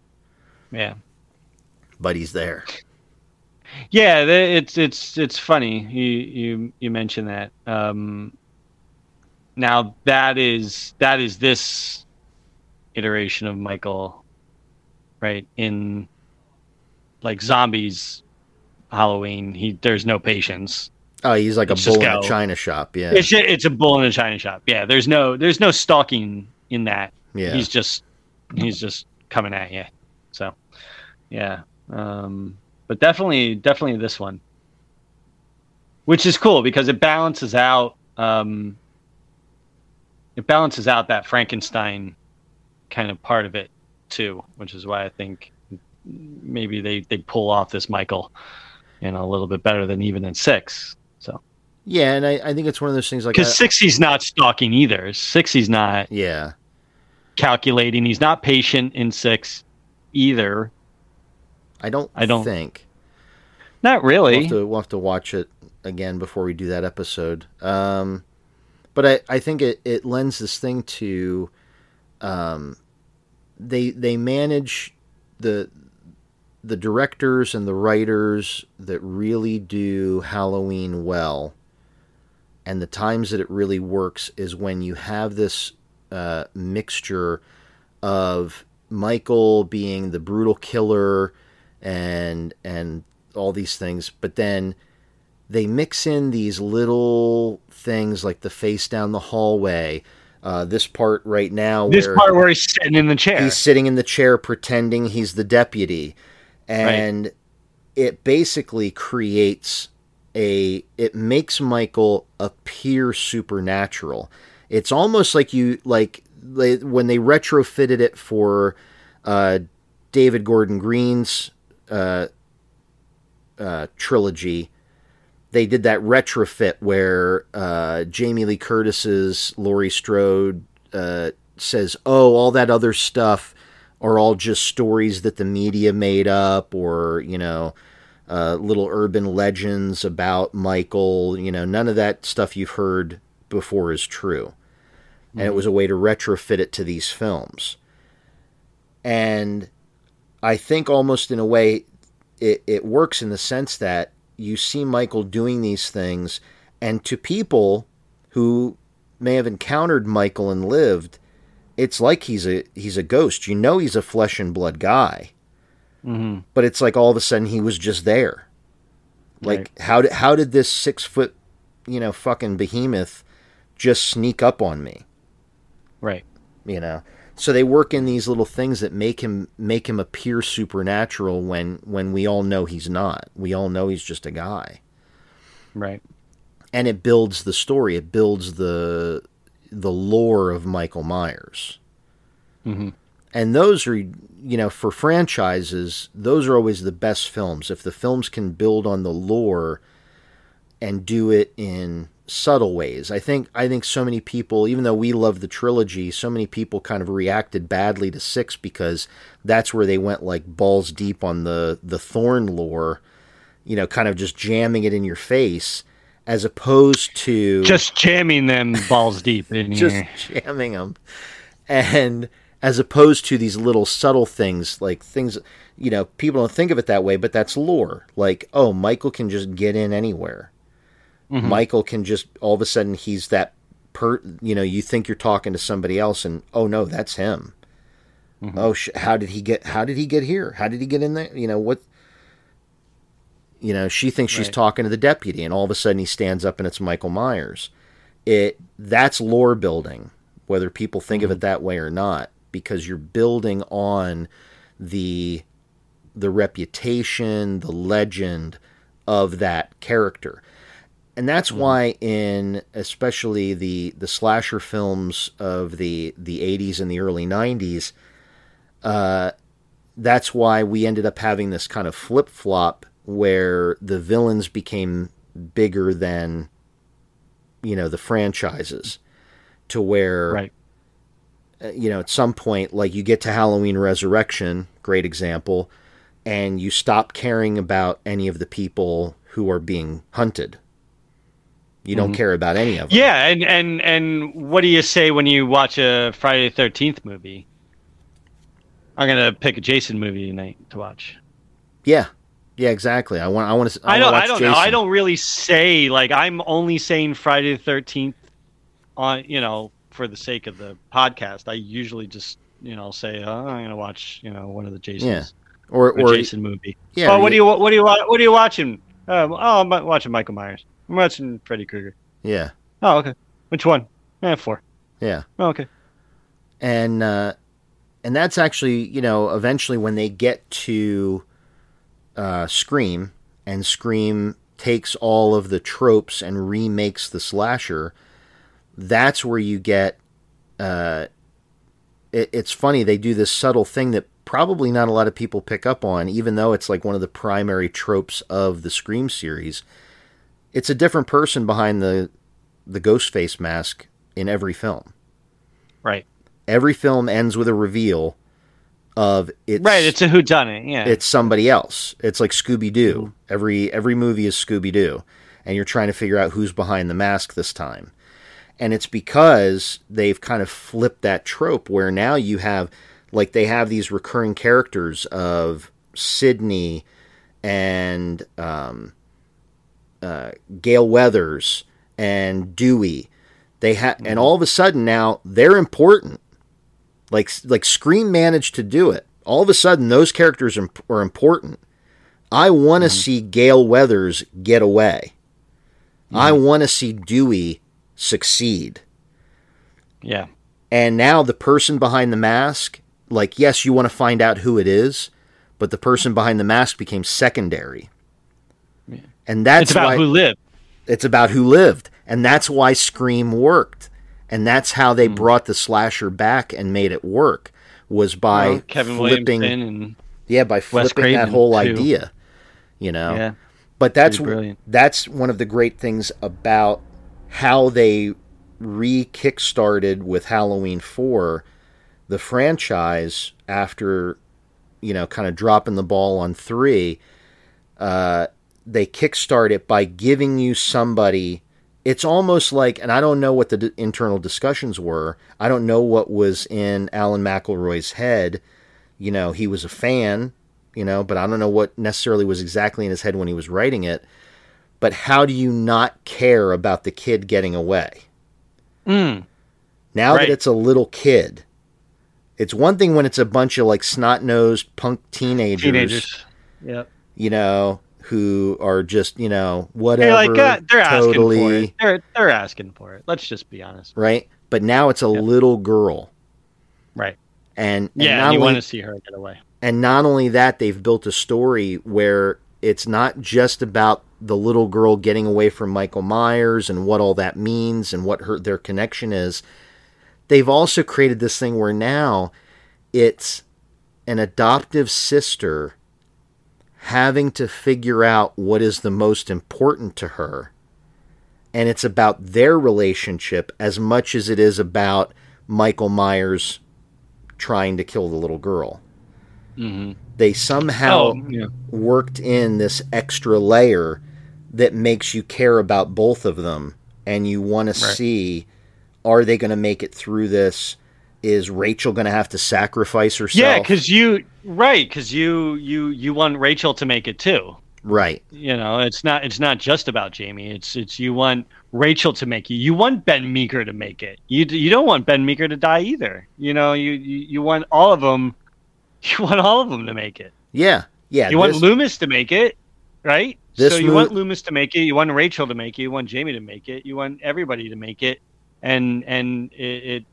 Yeah. but he's there. Yeah, it's it's it's funny you you you mentioned that. Um, now that is that is this iteration of Michael, right? In like Zombie's, Halloween, he there's no patience. Oh, he's like a bull in a china shop. Yeah. It's it's a bull in a china shop. Yeah, there's no there's no stalking in that. Yeah. He's just he's just coming at you. So yeah. Um, but definitely definitely this one. Which is cool because it balances out um, it balances out that Frankenstein kind of part of it too, which is why I think maybe they, they pull off this Michael, you know, a little bit better than even in six. So yeah, and I, I think it's one of those things like because six he's not stalking either. Six he's not yeah, calculating. He's not patient in six either. I don't. I don't- think Not we'll really. have, to, we'll have to watch it again before we do that episode. Um, but I, I think it, it lends this thing to, um, they they manage the the directors and the writers that really do Halloween well, and the times that it really works is when you have this uh, mixture of Michael being the brutal killer and and all these things, but then they mix in these little things like the face down the hallway. Uh, this part right now, This part where he's sitting in the chair. he's sitting in the chair pretending he's the deputy, and it basically creates a. It makes Michael appear supernatural. It's almost like you like they, when they retrofitted it for uh, David Gordon Green's uh, uh, trilogy. They did that retrofit where uh, Jamie Lee Curtis's Laurie Strode uh, says, "Oh, all that other stuff are all just stories that the media made up, or you know, uh, little urban legends about Michael. You know, none of that stuff you've heard before is true." And it was a way to retrofit it to these films. And I think almost in a way it, it works in the sense that you see Michael doing these things, and to people who may have encountered Michael and lived, it's like he's a he's a ghost. You know he's a flesh and blood guy, hmm but it's like all of a sudden he was just there. Like Right. how did how did this six foot, you know, fucking behemoth just sneak up on me? Right. you know so they work in these little things that make him make him appear supernatural when when we all know he's not. We all know he's just a guy. Right. and it builds the story. It builds the the lore of michael myers. Hmm and those are you know for franchises those are always the best films. If the films can build on the lore and do it in subtle ways. I think i think so many people even though we love the trilogy so many people kind of reacted badly to six because that's where they went like balls deep on the the thorn lore you know kind of just jamming it in your face as opposed to Just jamming them balls deep in (laughs) just here. jamming them and as opposed to these little subtle things like things you know people don't think of it that way but that's lore. Like oh michael can just get in anywhere Mm-hmm. michael can just all of a sudden he's that per you know you think you're talking to somebody else and oh no that's him. Mm-hmm. Oh sh- how did he get how did he get here? How did he get in there? You know what you know she thinks she's Right. talking to the deputy and all of a sudden he stands up and it's michael myers. It that's lore building whether people think of it mm-hmm. that way or not because you're building on the the reputation the legend of that character and that's why in especially the the slasher films of the the 80s and the early 90s uh that's why we ended up having this kind of flip-flop where the villains became bigger than you know the franchises to where Right. uh, you know at some point like you get to Halloween Resurrection great example and you stop caring about any of the people who are being hunted you don't care about any of them Yeah, and and and what do you say when you watch a Friday the Thirteenth movie? I'm gonna pick a Jason movie tonight to watch. yeah yeah exactly i want i want to I, I, don't. I don't know. I don't really say like I'm only saying Friday the Thirteenth on you know for the sake of the podcast. I usually just you know say oh, I'm gonna watch you know one of the Jasons Yeah. or or or Jason movie. yeah oh, what do you what do you what are you watching? Um, oh, I'm watching Michael Myers. I'm watching Freddy Krueger. yeah Oh, okay. Which one? Eh, four. yeah Oh, okay. and uh, and that's actually you know eventually when they get to uh, Scream and Scream takes all of the tropes and remakes the slasher. That's where you get. Uh, it, it's funny they do this subtle thing that probably not a lot of people pick up on, even though it's like one of the primary tropes of the Scream series. It's a different person behind the the ghost face mask in every film. Right. Every film ends with a reveal of it's Right. It's a whodunit. Yeah. it's somebody else. It's like Scooby Doo. Every every movie is Scooby Doo, and you're trying to figure out who's behind the mask this time. And it's because they've kind of flipped that trope where now you have like they have these recurring characters of Sidney and um, uh, Gale Weathers and Dewey. They have, and all of a sudden now they're important. Like like Scream managed to do it. All of a sudden those characters are, are important. I want to see Gale Weathers get away. I want to see Dewey succeed. yeah. And now the person behind the mask, like yes, you want to find out who it is, but the person behind the mask became secondary. And that's It's about why who lived. it's about who lived, and that's why Scream worked, and that's how they brought the slasher back and made it work was by Well, Kevin flipping, and yeah, by flipping that whole too. idea, you know. yeah. But that's brilliant. that's one of the great things about how they re kickstarted with Halloween four, the franchise after you know kind of dropping the ball on three. Uh, they kickstart it by giving you somebody. It's almost like, and I don't know what the d- internal discussions were. I don't know what was in Alan McElroy's head. You know, he was a fan, you know, but I don't know what necessarily was exactly in his head when he was writing it. But how do you not care about the kid getting away? Mm. Now Right. that it's a little kid, it's one thing when it's a bunch of like snot nosed punk teenagers, Teenagers. Yep. you know, who are just, you know, whatever. They're like uh, they're asking for it. They're they're asking for it. Let's just be honest. Right? But now it's a little girl. Right. And, and Yeah. not And you only, want to see her get away. and not only that, they've built a story where it's not just about the little girl getting away from Michael Myers and what all that means and what her their connection is. They've also created this thing where now it's an adoptive sister having to figure out what is the most important to her. And it's about their relationship as much as it is about Michael Myers trying to kill the little girl. Mm-hmm. They somehow Oh, yeah. worked in this extra layer that makes you care about both of them and you want to see are they going to make it through this is rachel going to have to sacrifice herself Yeah, because you right, because you you you want Rachel to make it too. right You know, it's not it's not just about Jamie. It's it's you want Rachel to make you. You want Ben Meeker to make it. You you don't want Ben Meeker to die either. You know, you you, you want all of them. (laughs) You want all of them to make it. yeah yeah You want Loomis to make it, right? So you mo- want Loomis to make it. You want Rachel to make it. You want Jamie to make it. You want everybody to make it. And and it. it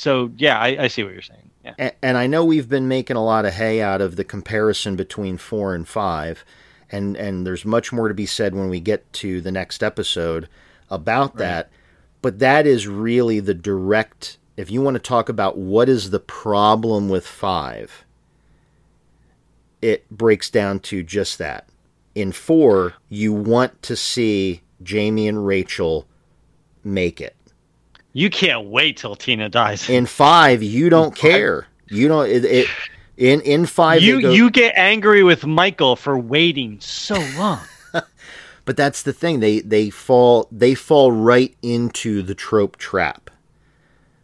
so yeah, I, I see what you're saying. Yeah. A- and I know we've been making a lot of hay out of the comparison between four and five, and and there's much more to be said when we get to the next episode about that. But that is really the direct. If you want to talk about what is the problem with five, it breaks down to just that. In four, you want to see Jamie and Rachel make it. You can't wait till Tina dies. In five, you don't care. You don't. It, it in in five. you they go- you get angry with Michael for waiting so long. (laughs) But that's the thing. They they fall they fall right into the trope trap.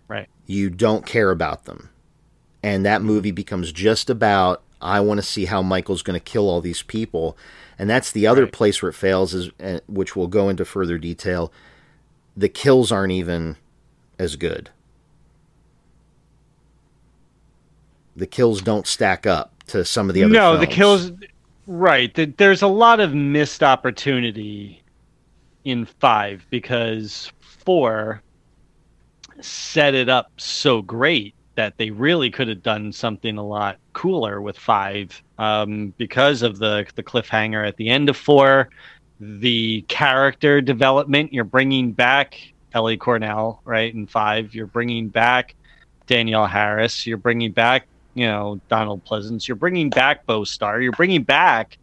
right. You don't care about them, and that movie becomes just about I want to see how Michael's going to kill all these people, and that's the other Right. place where it fails is, uh, which we'll go into further detail. The kills aren't even as good. The kills don't stack up to some of the other. no, the kills. Right. The, there's a lot of missed opportunity in five because four set it up so great that they really could have done something a lot cooler with five um, because of the the cliffhanger at the end of four, the character development. You're bringing back Ellie Cornell, right? In five, you're bringing back Danielle Harris. You're bringing back, you know, Donald Pleasence. You're bringing back Beau Starr. You're bringing back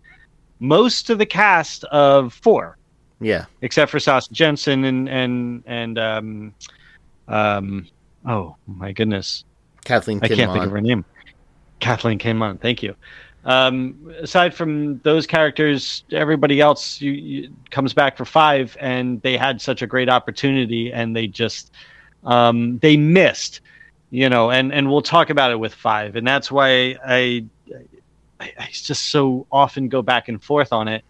most of the cast of four, Yeah. except for Sasha Jenson and and and um, um, oh my goodness, Kathleen I can't think of her name. Kathleen Kinmont. Thank you. Um, aside from those characters, everybody else you, you, comes back for five, and they had such a great opportunity, and they just um, they missed, you know. And and we'll talk about it with five, and that's why I, I I just so often go back and forth on it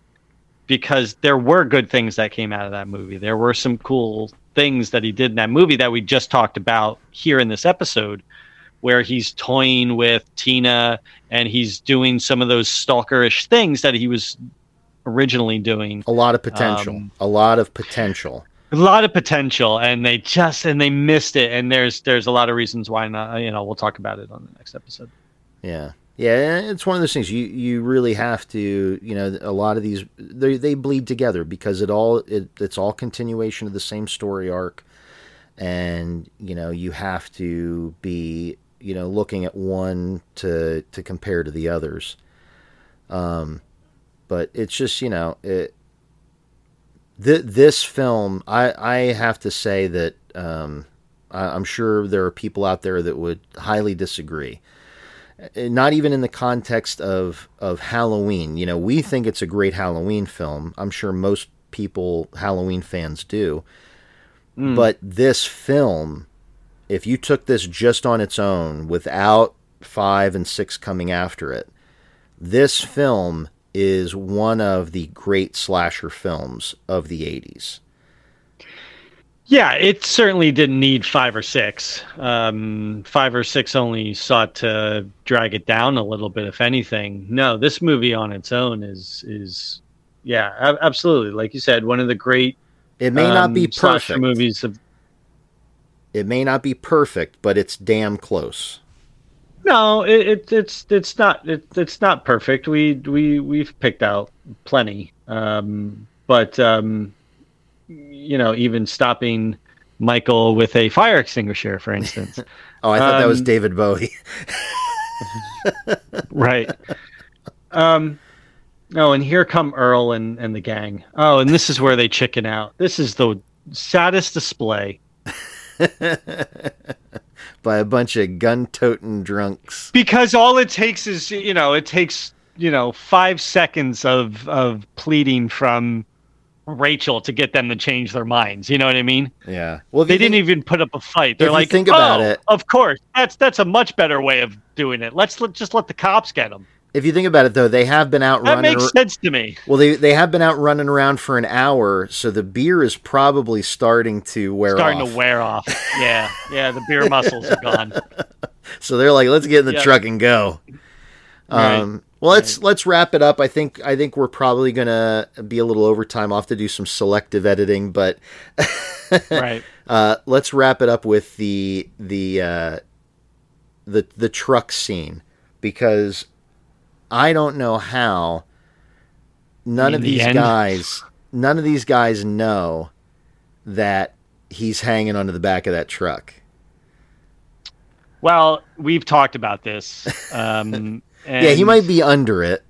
because there were good things that came out of that movie. There were some cool things that he did in that movie that we just talked about here in this episode where he's toying with Tina and he's doing some of those stalkerish things that he was originally doing. A lot of potential. Um, a lot of potential. A lot of potential and they just and they missed it and there's there's a lot of reasons why not you know we'll talk about it on the next episode. Yeah. Yeah, it's one of those things you you really have to, you know, a lot of these they they bleed together because it all it, it's all continuation of the same story arc and, you know, you have to be, you know, looking at one to to compare to the others. Um but it's just, you know, it th- this film I I have to say that um I, I'm sure there are people out there that would highly disagree not even in the context of of Halloween. You know, we think it's a great Halloween film. I'm sure most people Halloween fans do. But this film, if you took this just on its own without 5 and 6 coming after it, this film is one of the great slasher films of the 80s. Yeah, it certainly didn't need five or six. Um, five or six only sought to drag it down a little bit, if anything. No, this movie on its own is is yeah, absolutely. Like you said, one of the great It may not um, be slasher perfect. movies of It may not be perfect, but it's damn close. No, it, it it's it's not it, it's not perfect. We we we've picked out plenty, um, but um, you know, even stopping Michael with a fire extinguisher, for instance, (laughs) Oh, I thought that was Um, David Bowie. (laughs) right? Um, oh, and here come Earl and and the gang. Oh, and this is where they chicken out. This is the saddest display (laughs) by a bunch of gun-toting drunks. because all it takes is you know it takes you know five seconds of of pleading from Rachel to get them to change their minds. You know what I mean? Yeah. Well, They didn't think- even put up a fight. They're like, think about "Oh, it- of course, that's that's a much better way of doing it. Let's let, just let the cops get them. If you think about it, though, they have been out That running. makes sense to me. Well, they they have been out running around for an hour, so the beer is probably starting to wear Starting off. to wear off. Yeah, yeah. The beer muscles are gone. (laughs) So they're like, "Let's get in the Yeah. truck and go." Right. Um, well, let's let's wrap it up. I think I think we're probably gonna be a little overtime. I'll have to do some selective editing, but (laughs) Right. uh, let's wrap it up with the the uh, the the truck scene because I don't know how none of the these end? guys none of these guys know that he's hanging onto the back of that truck. Well, we've talked about this. Um, (laughs) yeah, he might be under it.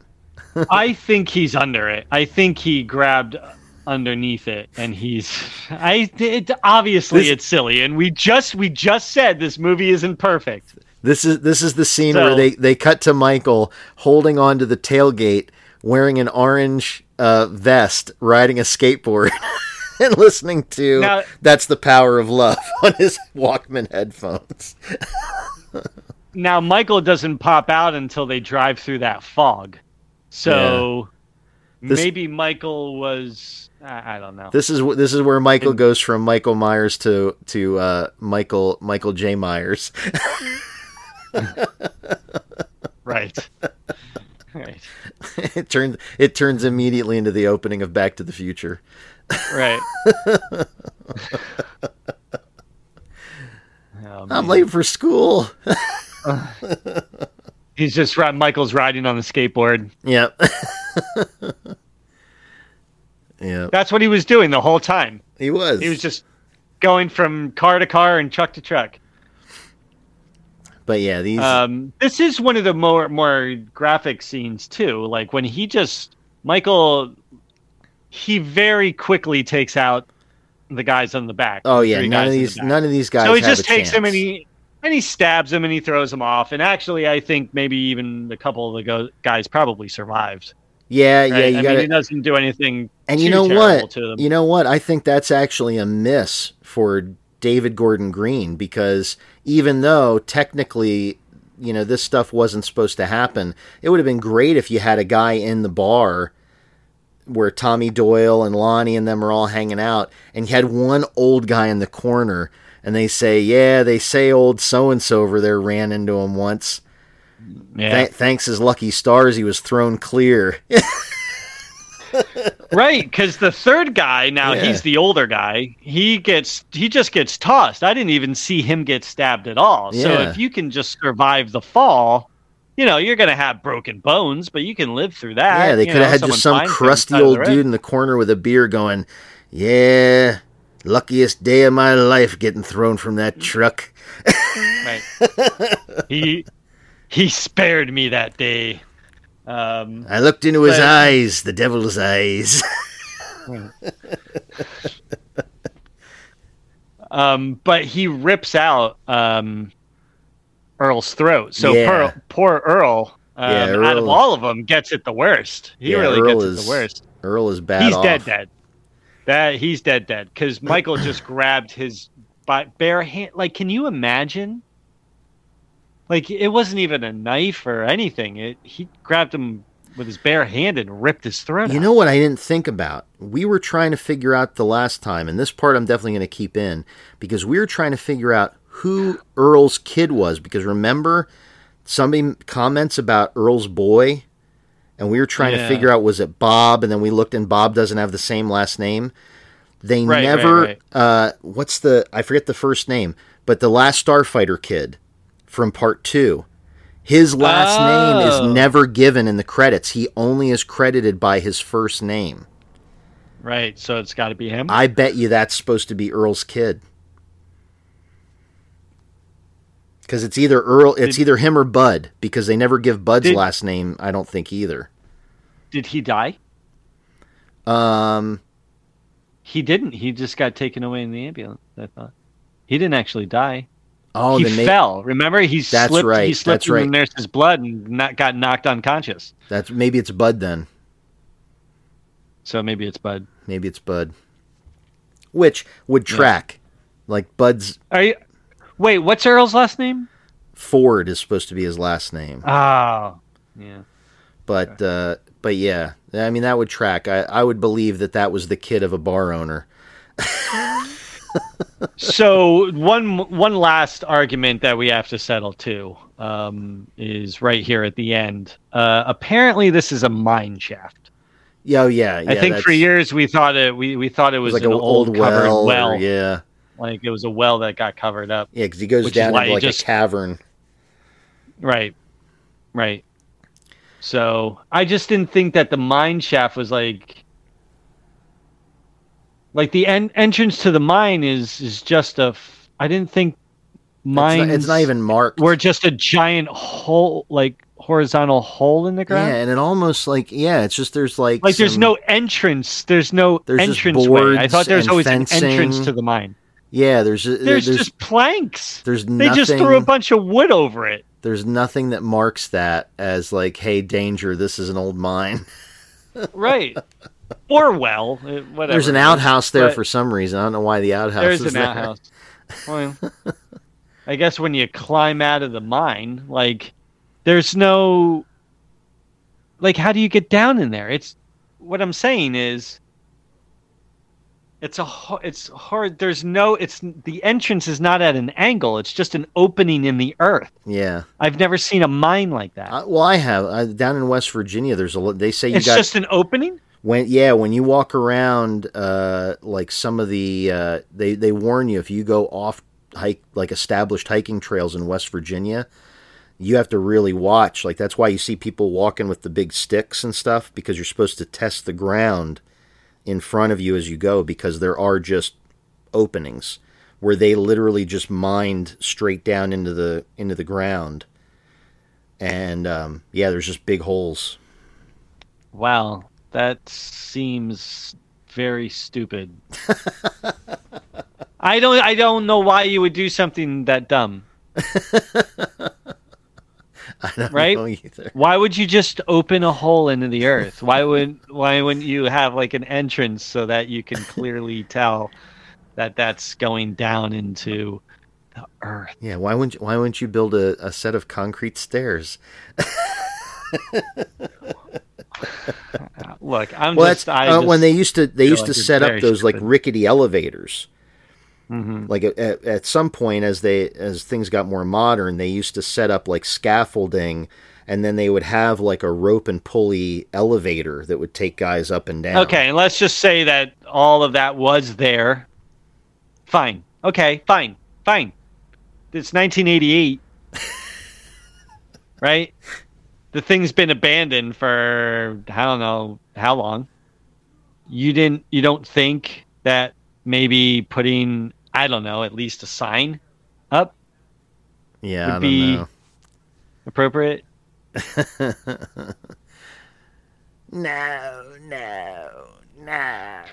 (laughs) I think he's under it. I think he grabbed underneath it, and he's. I. It, obviously, This- it's silly, and we just we just said this movie isn't perfect. This is this is the scene So- where they they cut to Michael holding onto the tailgate, wearing an orange uh, vest, riding a skateboard, (laughs) and listening to Now- "That's the Power of Love" (laughs) on his Walkman headphones. Now, Michael doesn't pop out until they drive through that fog, so This- maybe Michael was. I, I don't know. This is this is where Michael goes from Michael Myers to to uh, Michael Michael J Myers. (laughs) (laughs) right. right. (laughs) it turns it turns immediately into the opening of Back to the Future. Right. (laughs) oh I'm late for school. He's just Michael's riding on the skateboard. yep. yep. That's what he was doing the whole time. He was. He was just going from car to car and truck to truck. But yeah, these. Um, this is one of the more more graphic scenes too. Like when he just Michael, he very quickly takes out the guys on the back. oh yeah, none of in the these. None of these guys. so he just takes him and he and he stabs him and he throws him off. And actually, I think maybe even a couple of the go- guys probably survived. Yeah, Right? yeah. You I got mean, he doesn't do anything. And you know what? To them. You know what? I think that's actually a miss for David Gordon Green because even though technically, you know, this stuff wasn't supposed to happen, it would have been great if you had a guy in the bar where Tommy Doyle and Lonnie and them are all hanging out, and you had one old guy in the corner, and they say, "Yeah, they say old so and so over there ran into him once." yeah. Th- thanks his lucky stars, he was thrown clear. (laughs) Right, because the third guy now Yeah. he's the older guy. He gets he just gets tossed. I didn't even see him get stabbed at all. So if you can just survive the fall, you know you're gonna have broken bones, but you can live through that. Yeah, they could have had just some crusty old dude in the corner with a beer going, Yeah, luckiest day of my life getting thrown from that truck. Right. (laughs) he he spared me that day. Um, I looked into his But- eyes, the devil's eyes. (laughs) um, but he rips out um, Earl's throat. So Yeah. poor, poor Earl, um, Yeah, out of all of them, gets it the worst. He Yeah, really Earl gets is it the worst. Earl is bad. He's off. dead, dead. That he's dead, dead. Because Michael just (clears throat) grabbed his bare hand. Like, can you imagine? Like, it wasn't even a knife or anything. It he grabbed him with his bare hand and ripped his throat. You out. know what I didn't think about? We were trying to figure out the last time, and this part I'm definitely going to keep in because we were trying to figure out who Earl's kid was. Because remember, somebody comments about Earl's boy, and we were trying to figure out was it Bob, and then we looked and Bob doesn't have the same last name. They Right, right, never. right. Uh, what's the? I forget the first name, but the last Starfighter kid from part two. His last name Oh. is never given in the credits. He only is credited by his first name. Right. So it's got to be him. I bet you that's supposed to be Earl's kid. Because it's either Earl, it's Did- either him or Bud. Because they never give Bud's Did- last name. I don't think either. Did he die? Um, He didn't. He just got taken away in the ambulance. I thought he didn't actually die. Oh, he fell. Remember, he That's slipped. right, He slipped that's in right. the nurse's blood and not, got knocked unconscious. that's maybe it's Bud then. So maybe it's Bud. Maybe it's Bud. Which would track, like Bud's Are you? Wait, what's Earl's last name? Ford is supposed to be his last name. Oh, yeah. But uh, but yeah, I mean that would track. I, I would believe that that was the kid of a bar owner. (laughs) So one one last argument that we have to settle too um, is right here at the end. Uh, apparently, this is a mine shaft. Yeah, oh, yeah, yeah. I think for years we thought it we, we thought it it was, was like an an old, old covered well, well, or- yeah, like it was a well that got covered up. yeah, because he goes down into like just- a cavern. Right. Right. So I just didn't think that the mine shaft was like like the en- entrance to the mine is is just a f- I didn't think It's it's not even marked. We're just a giant hole like horizontal hole in the ground. yeah, and it almost like yeah, it's just there's like Like there's no entrance. There's no There's entrance way. I thought there's always an entrance to the mine. yeah, there's uh, There's, there's just planks. there's nothing, They just threw a bunch of wood over it. there's nothing that marks that as like hey danger, this is an old mine. (laughs) Right. Or well, uh, whatever. There's an outhouse there But- for some reason. I don't know why the outhouse There's is an there. outhouse. Well, (laughs) I guess when you climb out of the mine, like, there's no, like, how do you get down in there? It's what I'm saying is, it's a it's hard. There's no. It's the entrance is not at an angle. It's just an opening in the earth. Yeah. I've never seen a mine like that. Well, I have down in West Virginia. There's a they say you it's got just an opening. When yeah when you walk around uh like some of the uh they they warn you if you go off hike like established hiking trails in West Virginia, you have to really watch. Like that's why you see people walking with the big sticks and stuff because you're supposed to test the ground in front of you as you go because there are just openings where they literally just mined straight down into the into the ground. And um, yeah, there's just big holes. Wow, that seems very stupid. (laughs) I don't I don't know why you would do something that dumb. (laughs) I don't Right? know either. Why would you just open a hole into the earth? Why would why wouldn't you have like an entrance so that you can clearly (laughs) tell that that's going down into the earth? Yeah, why wouldn't you, why wouldn't you build a, a set of concrete stairs? (laughs) Look, I'm Well, just that's I uh, just, when they used to they used like to set up those like rickety elevators. Mhm. Like at, at, at some point, as they as things got more modern, they used to set up like scaffolding, and then they would have like a rope and pulley elevator that would take guys up and down. Okay, and let's just say that all of that was there. Fine. Okay, fine. Fine. It's 1988. (laughs) right? The thing's been abandoned for I don't know how long. You didn't you don't think that maybe putting I don't know, at least a sign up yeah, would I don't be- know. appropriate? (laughs) No, no, no.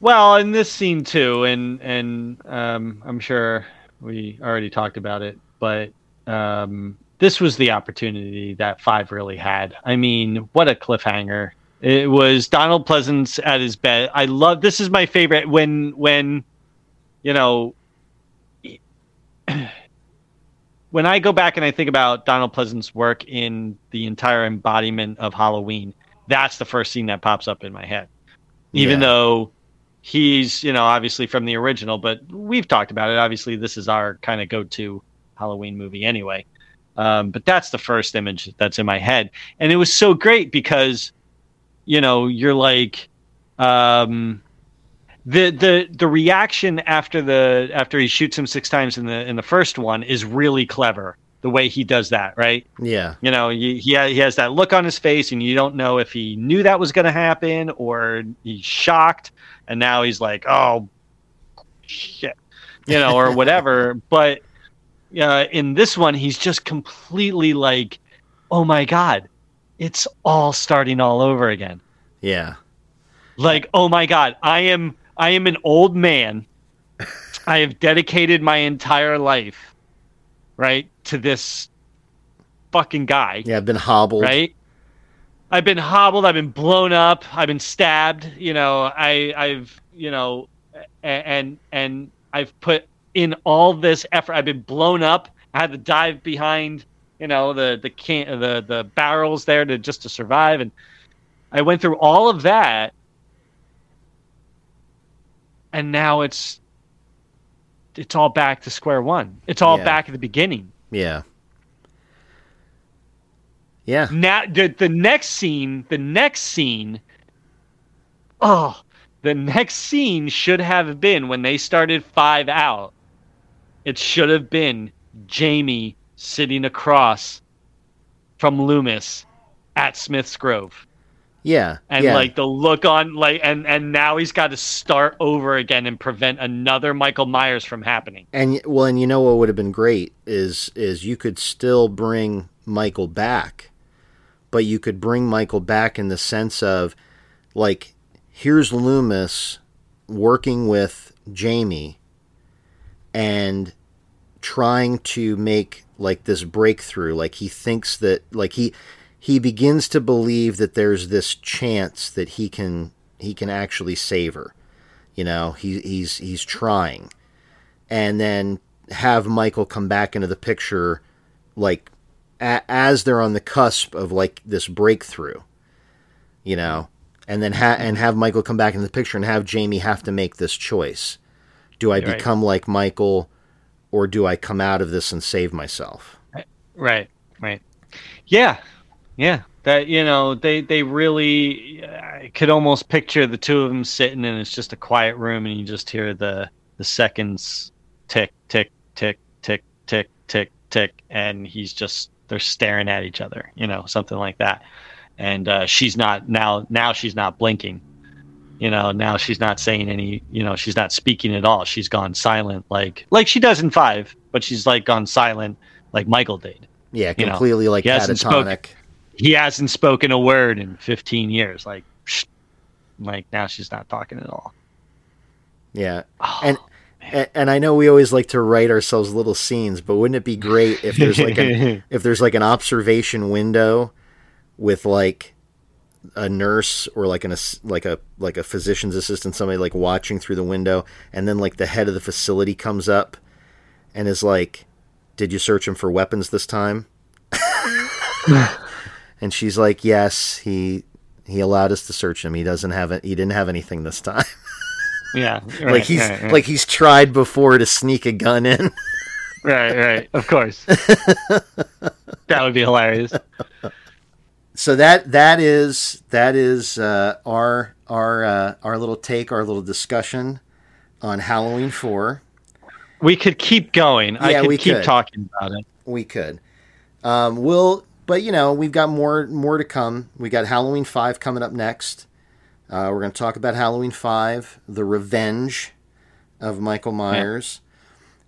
Well, in this scene too, and and um, I'm sure we already talked about it, but um, this was the opportunity that Five really had. I mean, what a cliffhanger! It was Donald Pleasence at his bed. I love this. Is my favorite when when you know (clears throat) when I go back and I think about Donald Pleasence's work in the entire embodiment of Halloween. That's the first scene that pops up in my head, even Yeah. though he's you know obviously from the original but we've talked about it obviously this is our kind of go-to halloween movie anyway um, but that's the first image that's in my head. And it was so great because you know you're like um, the the the reaction after the after he shoots him six times in the in the first one is really clever the way he does that right? Yeah, you know he, he, ha- he has that look on his face and you don't know if he knew that was going to happen or he's shocked and now he's like oh shit you know or whatever. (laughs) But uh, in this one he's just completely like oh my god it's all starting all over again yeah, like oh my god i am i am an old man i have dedicated my entire life right to this fucking guy yeah. I've been hobbled. right i've been hobbled i've been blown up i've been stabbed you know i i've you know and and i've put in all this effort. I've been blown up. I had to dive behind you know the the can the the barrels there to just to survive. And i went through all of that. And now it's it's all back to square one. It's all Yeah. back at the beginning. Yeah, yeah, now the the next scene the next scene oh the next scene should have been when they started five out it should have been jamie sitting across from loomis at smith's grove yeah. and yeah. like the look on like and and now he's got to start over again and prevent another michael myers from happening And well, and you know what would have been great is is you could still bring Michael back, but you could bring Michael back in the sense of like here's Loomis working with Jamie and trying to make like this breakthrough. Like he thinks that like he he begins to believe that there's this chance that he can he can actually save her you know he he's he's trying. And then have Michael come back into the picture like a- as they're on the cusp of like this breakthrough you know and then ha- and have Michael come back into the picture and have Jamie have to make this choice do I become like Michael or do I come out of this and save myself Right, right. Yeah, yeah. That you know, they they really. I could almost picture the two of them sitting, and it's just a quiet room, and you just hear the the seconds tick, tick, tick, tick, tick, tick, tick, and he's just they're staring at each other, you know, something like that. And uh, she's not now. Now she's not blinking. You know, now she's not saying any. You know, she's not speaking at all. She's gone silent, like like she does in five, but she's like gone silent, like Michael did. Yeah, You know, completely like he hasn't catatonic. He hasn't spoken a word in 15 years. Like, psh, like now she's not talking at all. Yeah, Oh, and, and and I know we always like to write ourselves little scenes, but wouldn't it be great if there's like an (laughs) if there's like an observation window with like a nurse or like an like a like a physician's assistant, somebody like watching through the window, and then like the head of the facility comes up and is like, "Did you search him for weapons this time?" (laughs) and she's like, "Yes, he." He allowed us to search him. He doesn't have it. He didn't have anything this time. (laughs) yeah, like he's right, right. like he's tried before to sneak a gun in. right, right. Of course, (laughs) that would be hilarious. So that that is that is uh, our our uh, our little take, our little discussion on Halloween four. We could keep going. I could we keep could. talking about it. We could. Um, we'll, but you know, we've got more more to come. We got Halloween five coming up next. Uh, we're going to talk about Halloween five, the revenge of Michael Myers,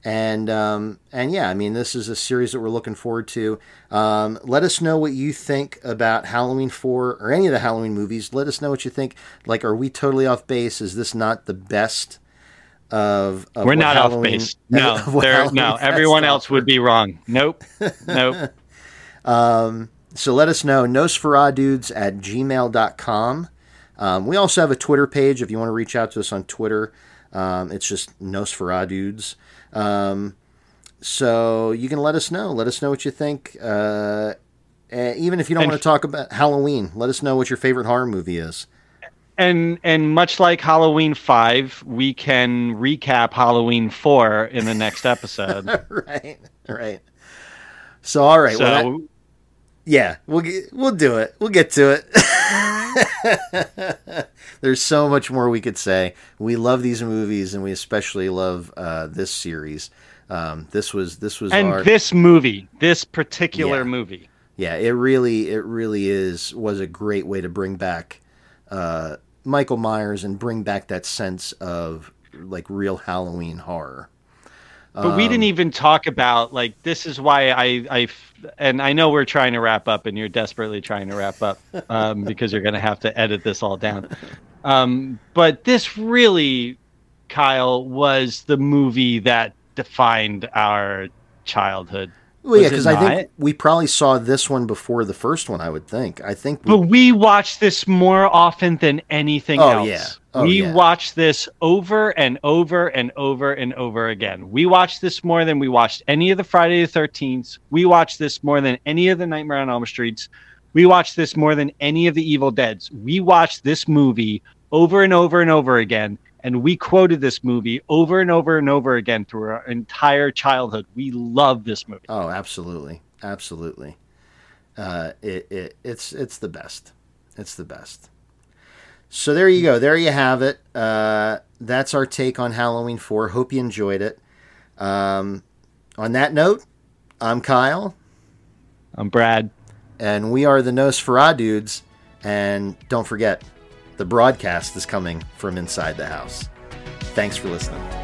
and um, and yeah, I mean, this is a series that we're looking forward to. Um, let us know what you think about Halloween four or any of the Halloween movies. Let us know what you think. Like, are we totally off base? Is this not the best? Of, of We're not Halloween- off base. (laughs) No, there, no. Everyone else would be wrong. Nope, (laughs) nope. Um, so let us know, nosferadudes at gmail.com. Um, we also have a Twitter page if you want to reach out to us on Twitter. Um, it's just nosferadudes. Um, so you can let us know. Let us know what you think. Uh, even if you don't And- want to talk about Halloween, let us know what your favorite horror movie is. and and much like Halloween five, we can recap Halloween four in the next episode. (laughs) right, right. So all right, so well, that- Yeah, we'll get, we'll do it. We'll get to it. (laughs) There's so much more we could say. We love these movies, and we especially love uh, this series. Um, this was this was and our this movie, this particular Yeah. movie. yeah. It really it really is was a great way to bring back uh, Michael Myers and bring back that sense of like real Halloween horror. But we Um, didn't even talk about like this is why I I and I know we're trying to wrap up and you're desperately trying to wrap up um, (laughs) because you're going to have to edit this all down. Um, but this really, Kyle, was the movie that defined our childhood. Well, yeah, because I think we probably saw this one before the first one. I would think. I think. we- But we watch this more often than anything Oh, else. yeah. Oh, we yeah. watched this over and over and over and over again. We watch this more than we watched any of the Friday the 13th. We watch this more than any of the Nightmare on Elm Streets. We watch this more than any of the Evil Deads. We watch this movie over and over and over again. And we quoted this movie over and over and over again through our entire childhood. We love this movie. Oh, absolutely, absolutely. Uh, it, it it's it's the best. It's the best. So there you go. There you have it. Uh, that's our take on Halloween Four. Hope you enjoyed it. Um, on that note, I'm Kyle, I'm Brad. and we are the Nosferadudes. And don't forget, the broadcast is coming from inside the house. Thanks for listening.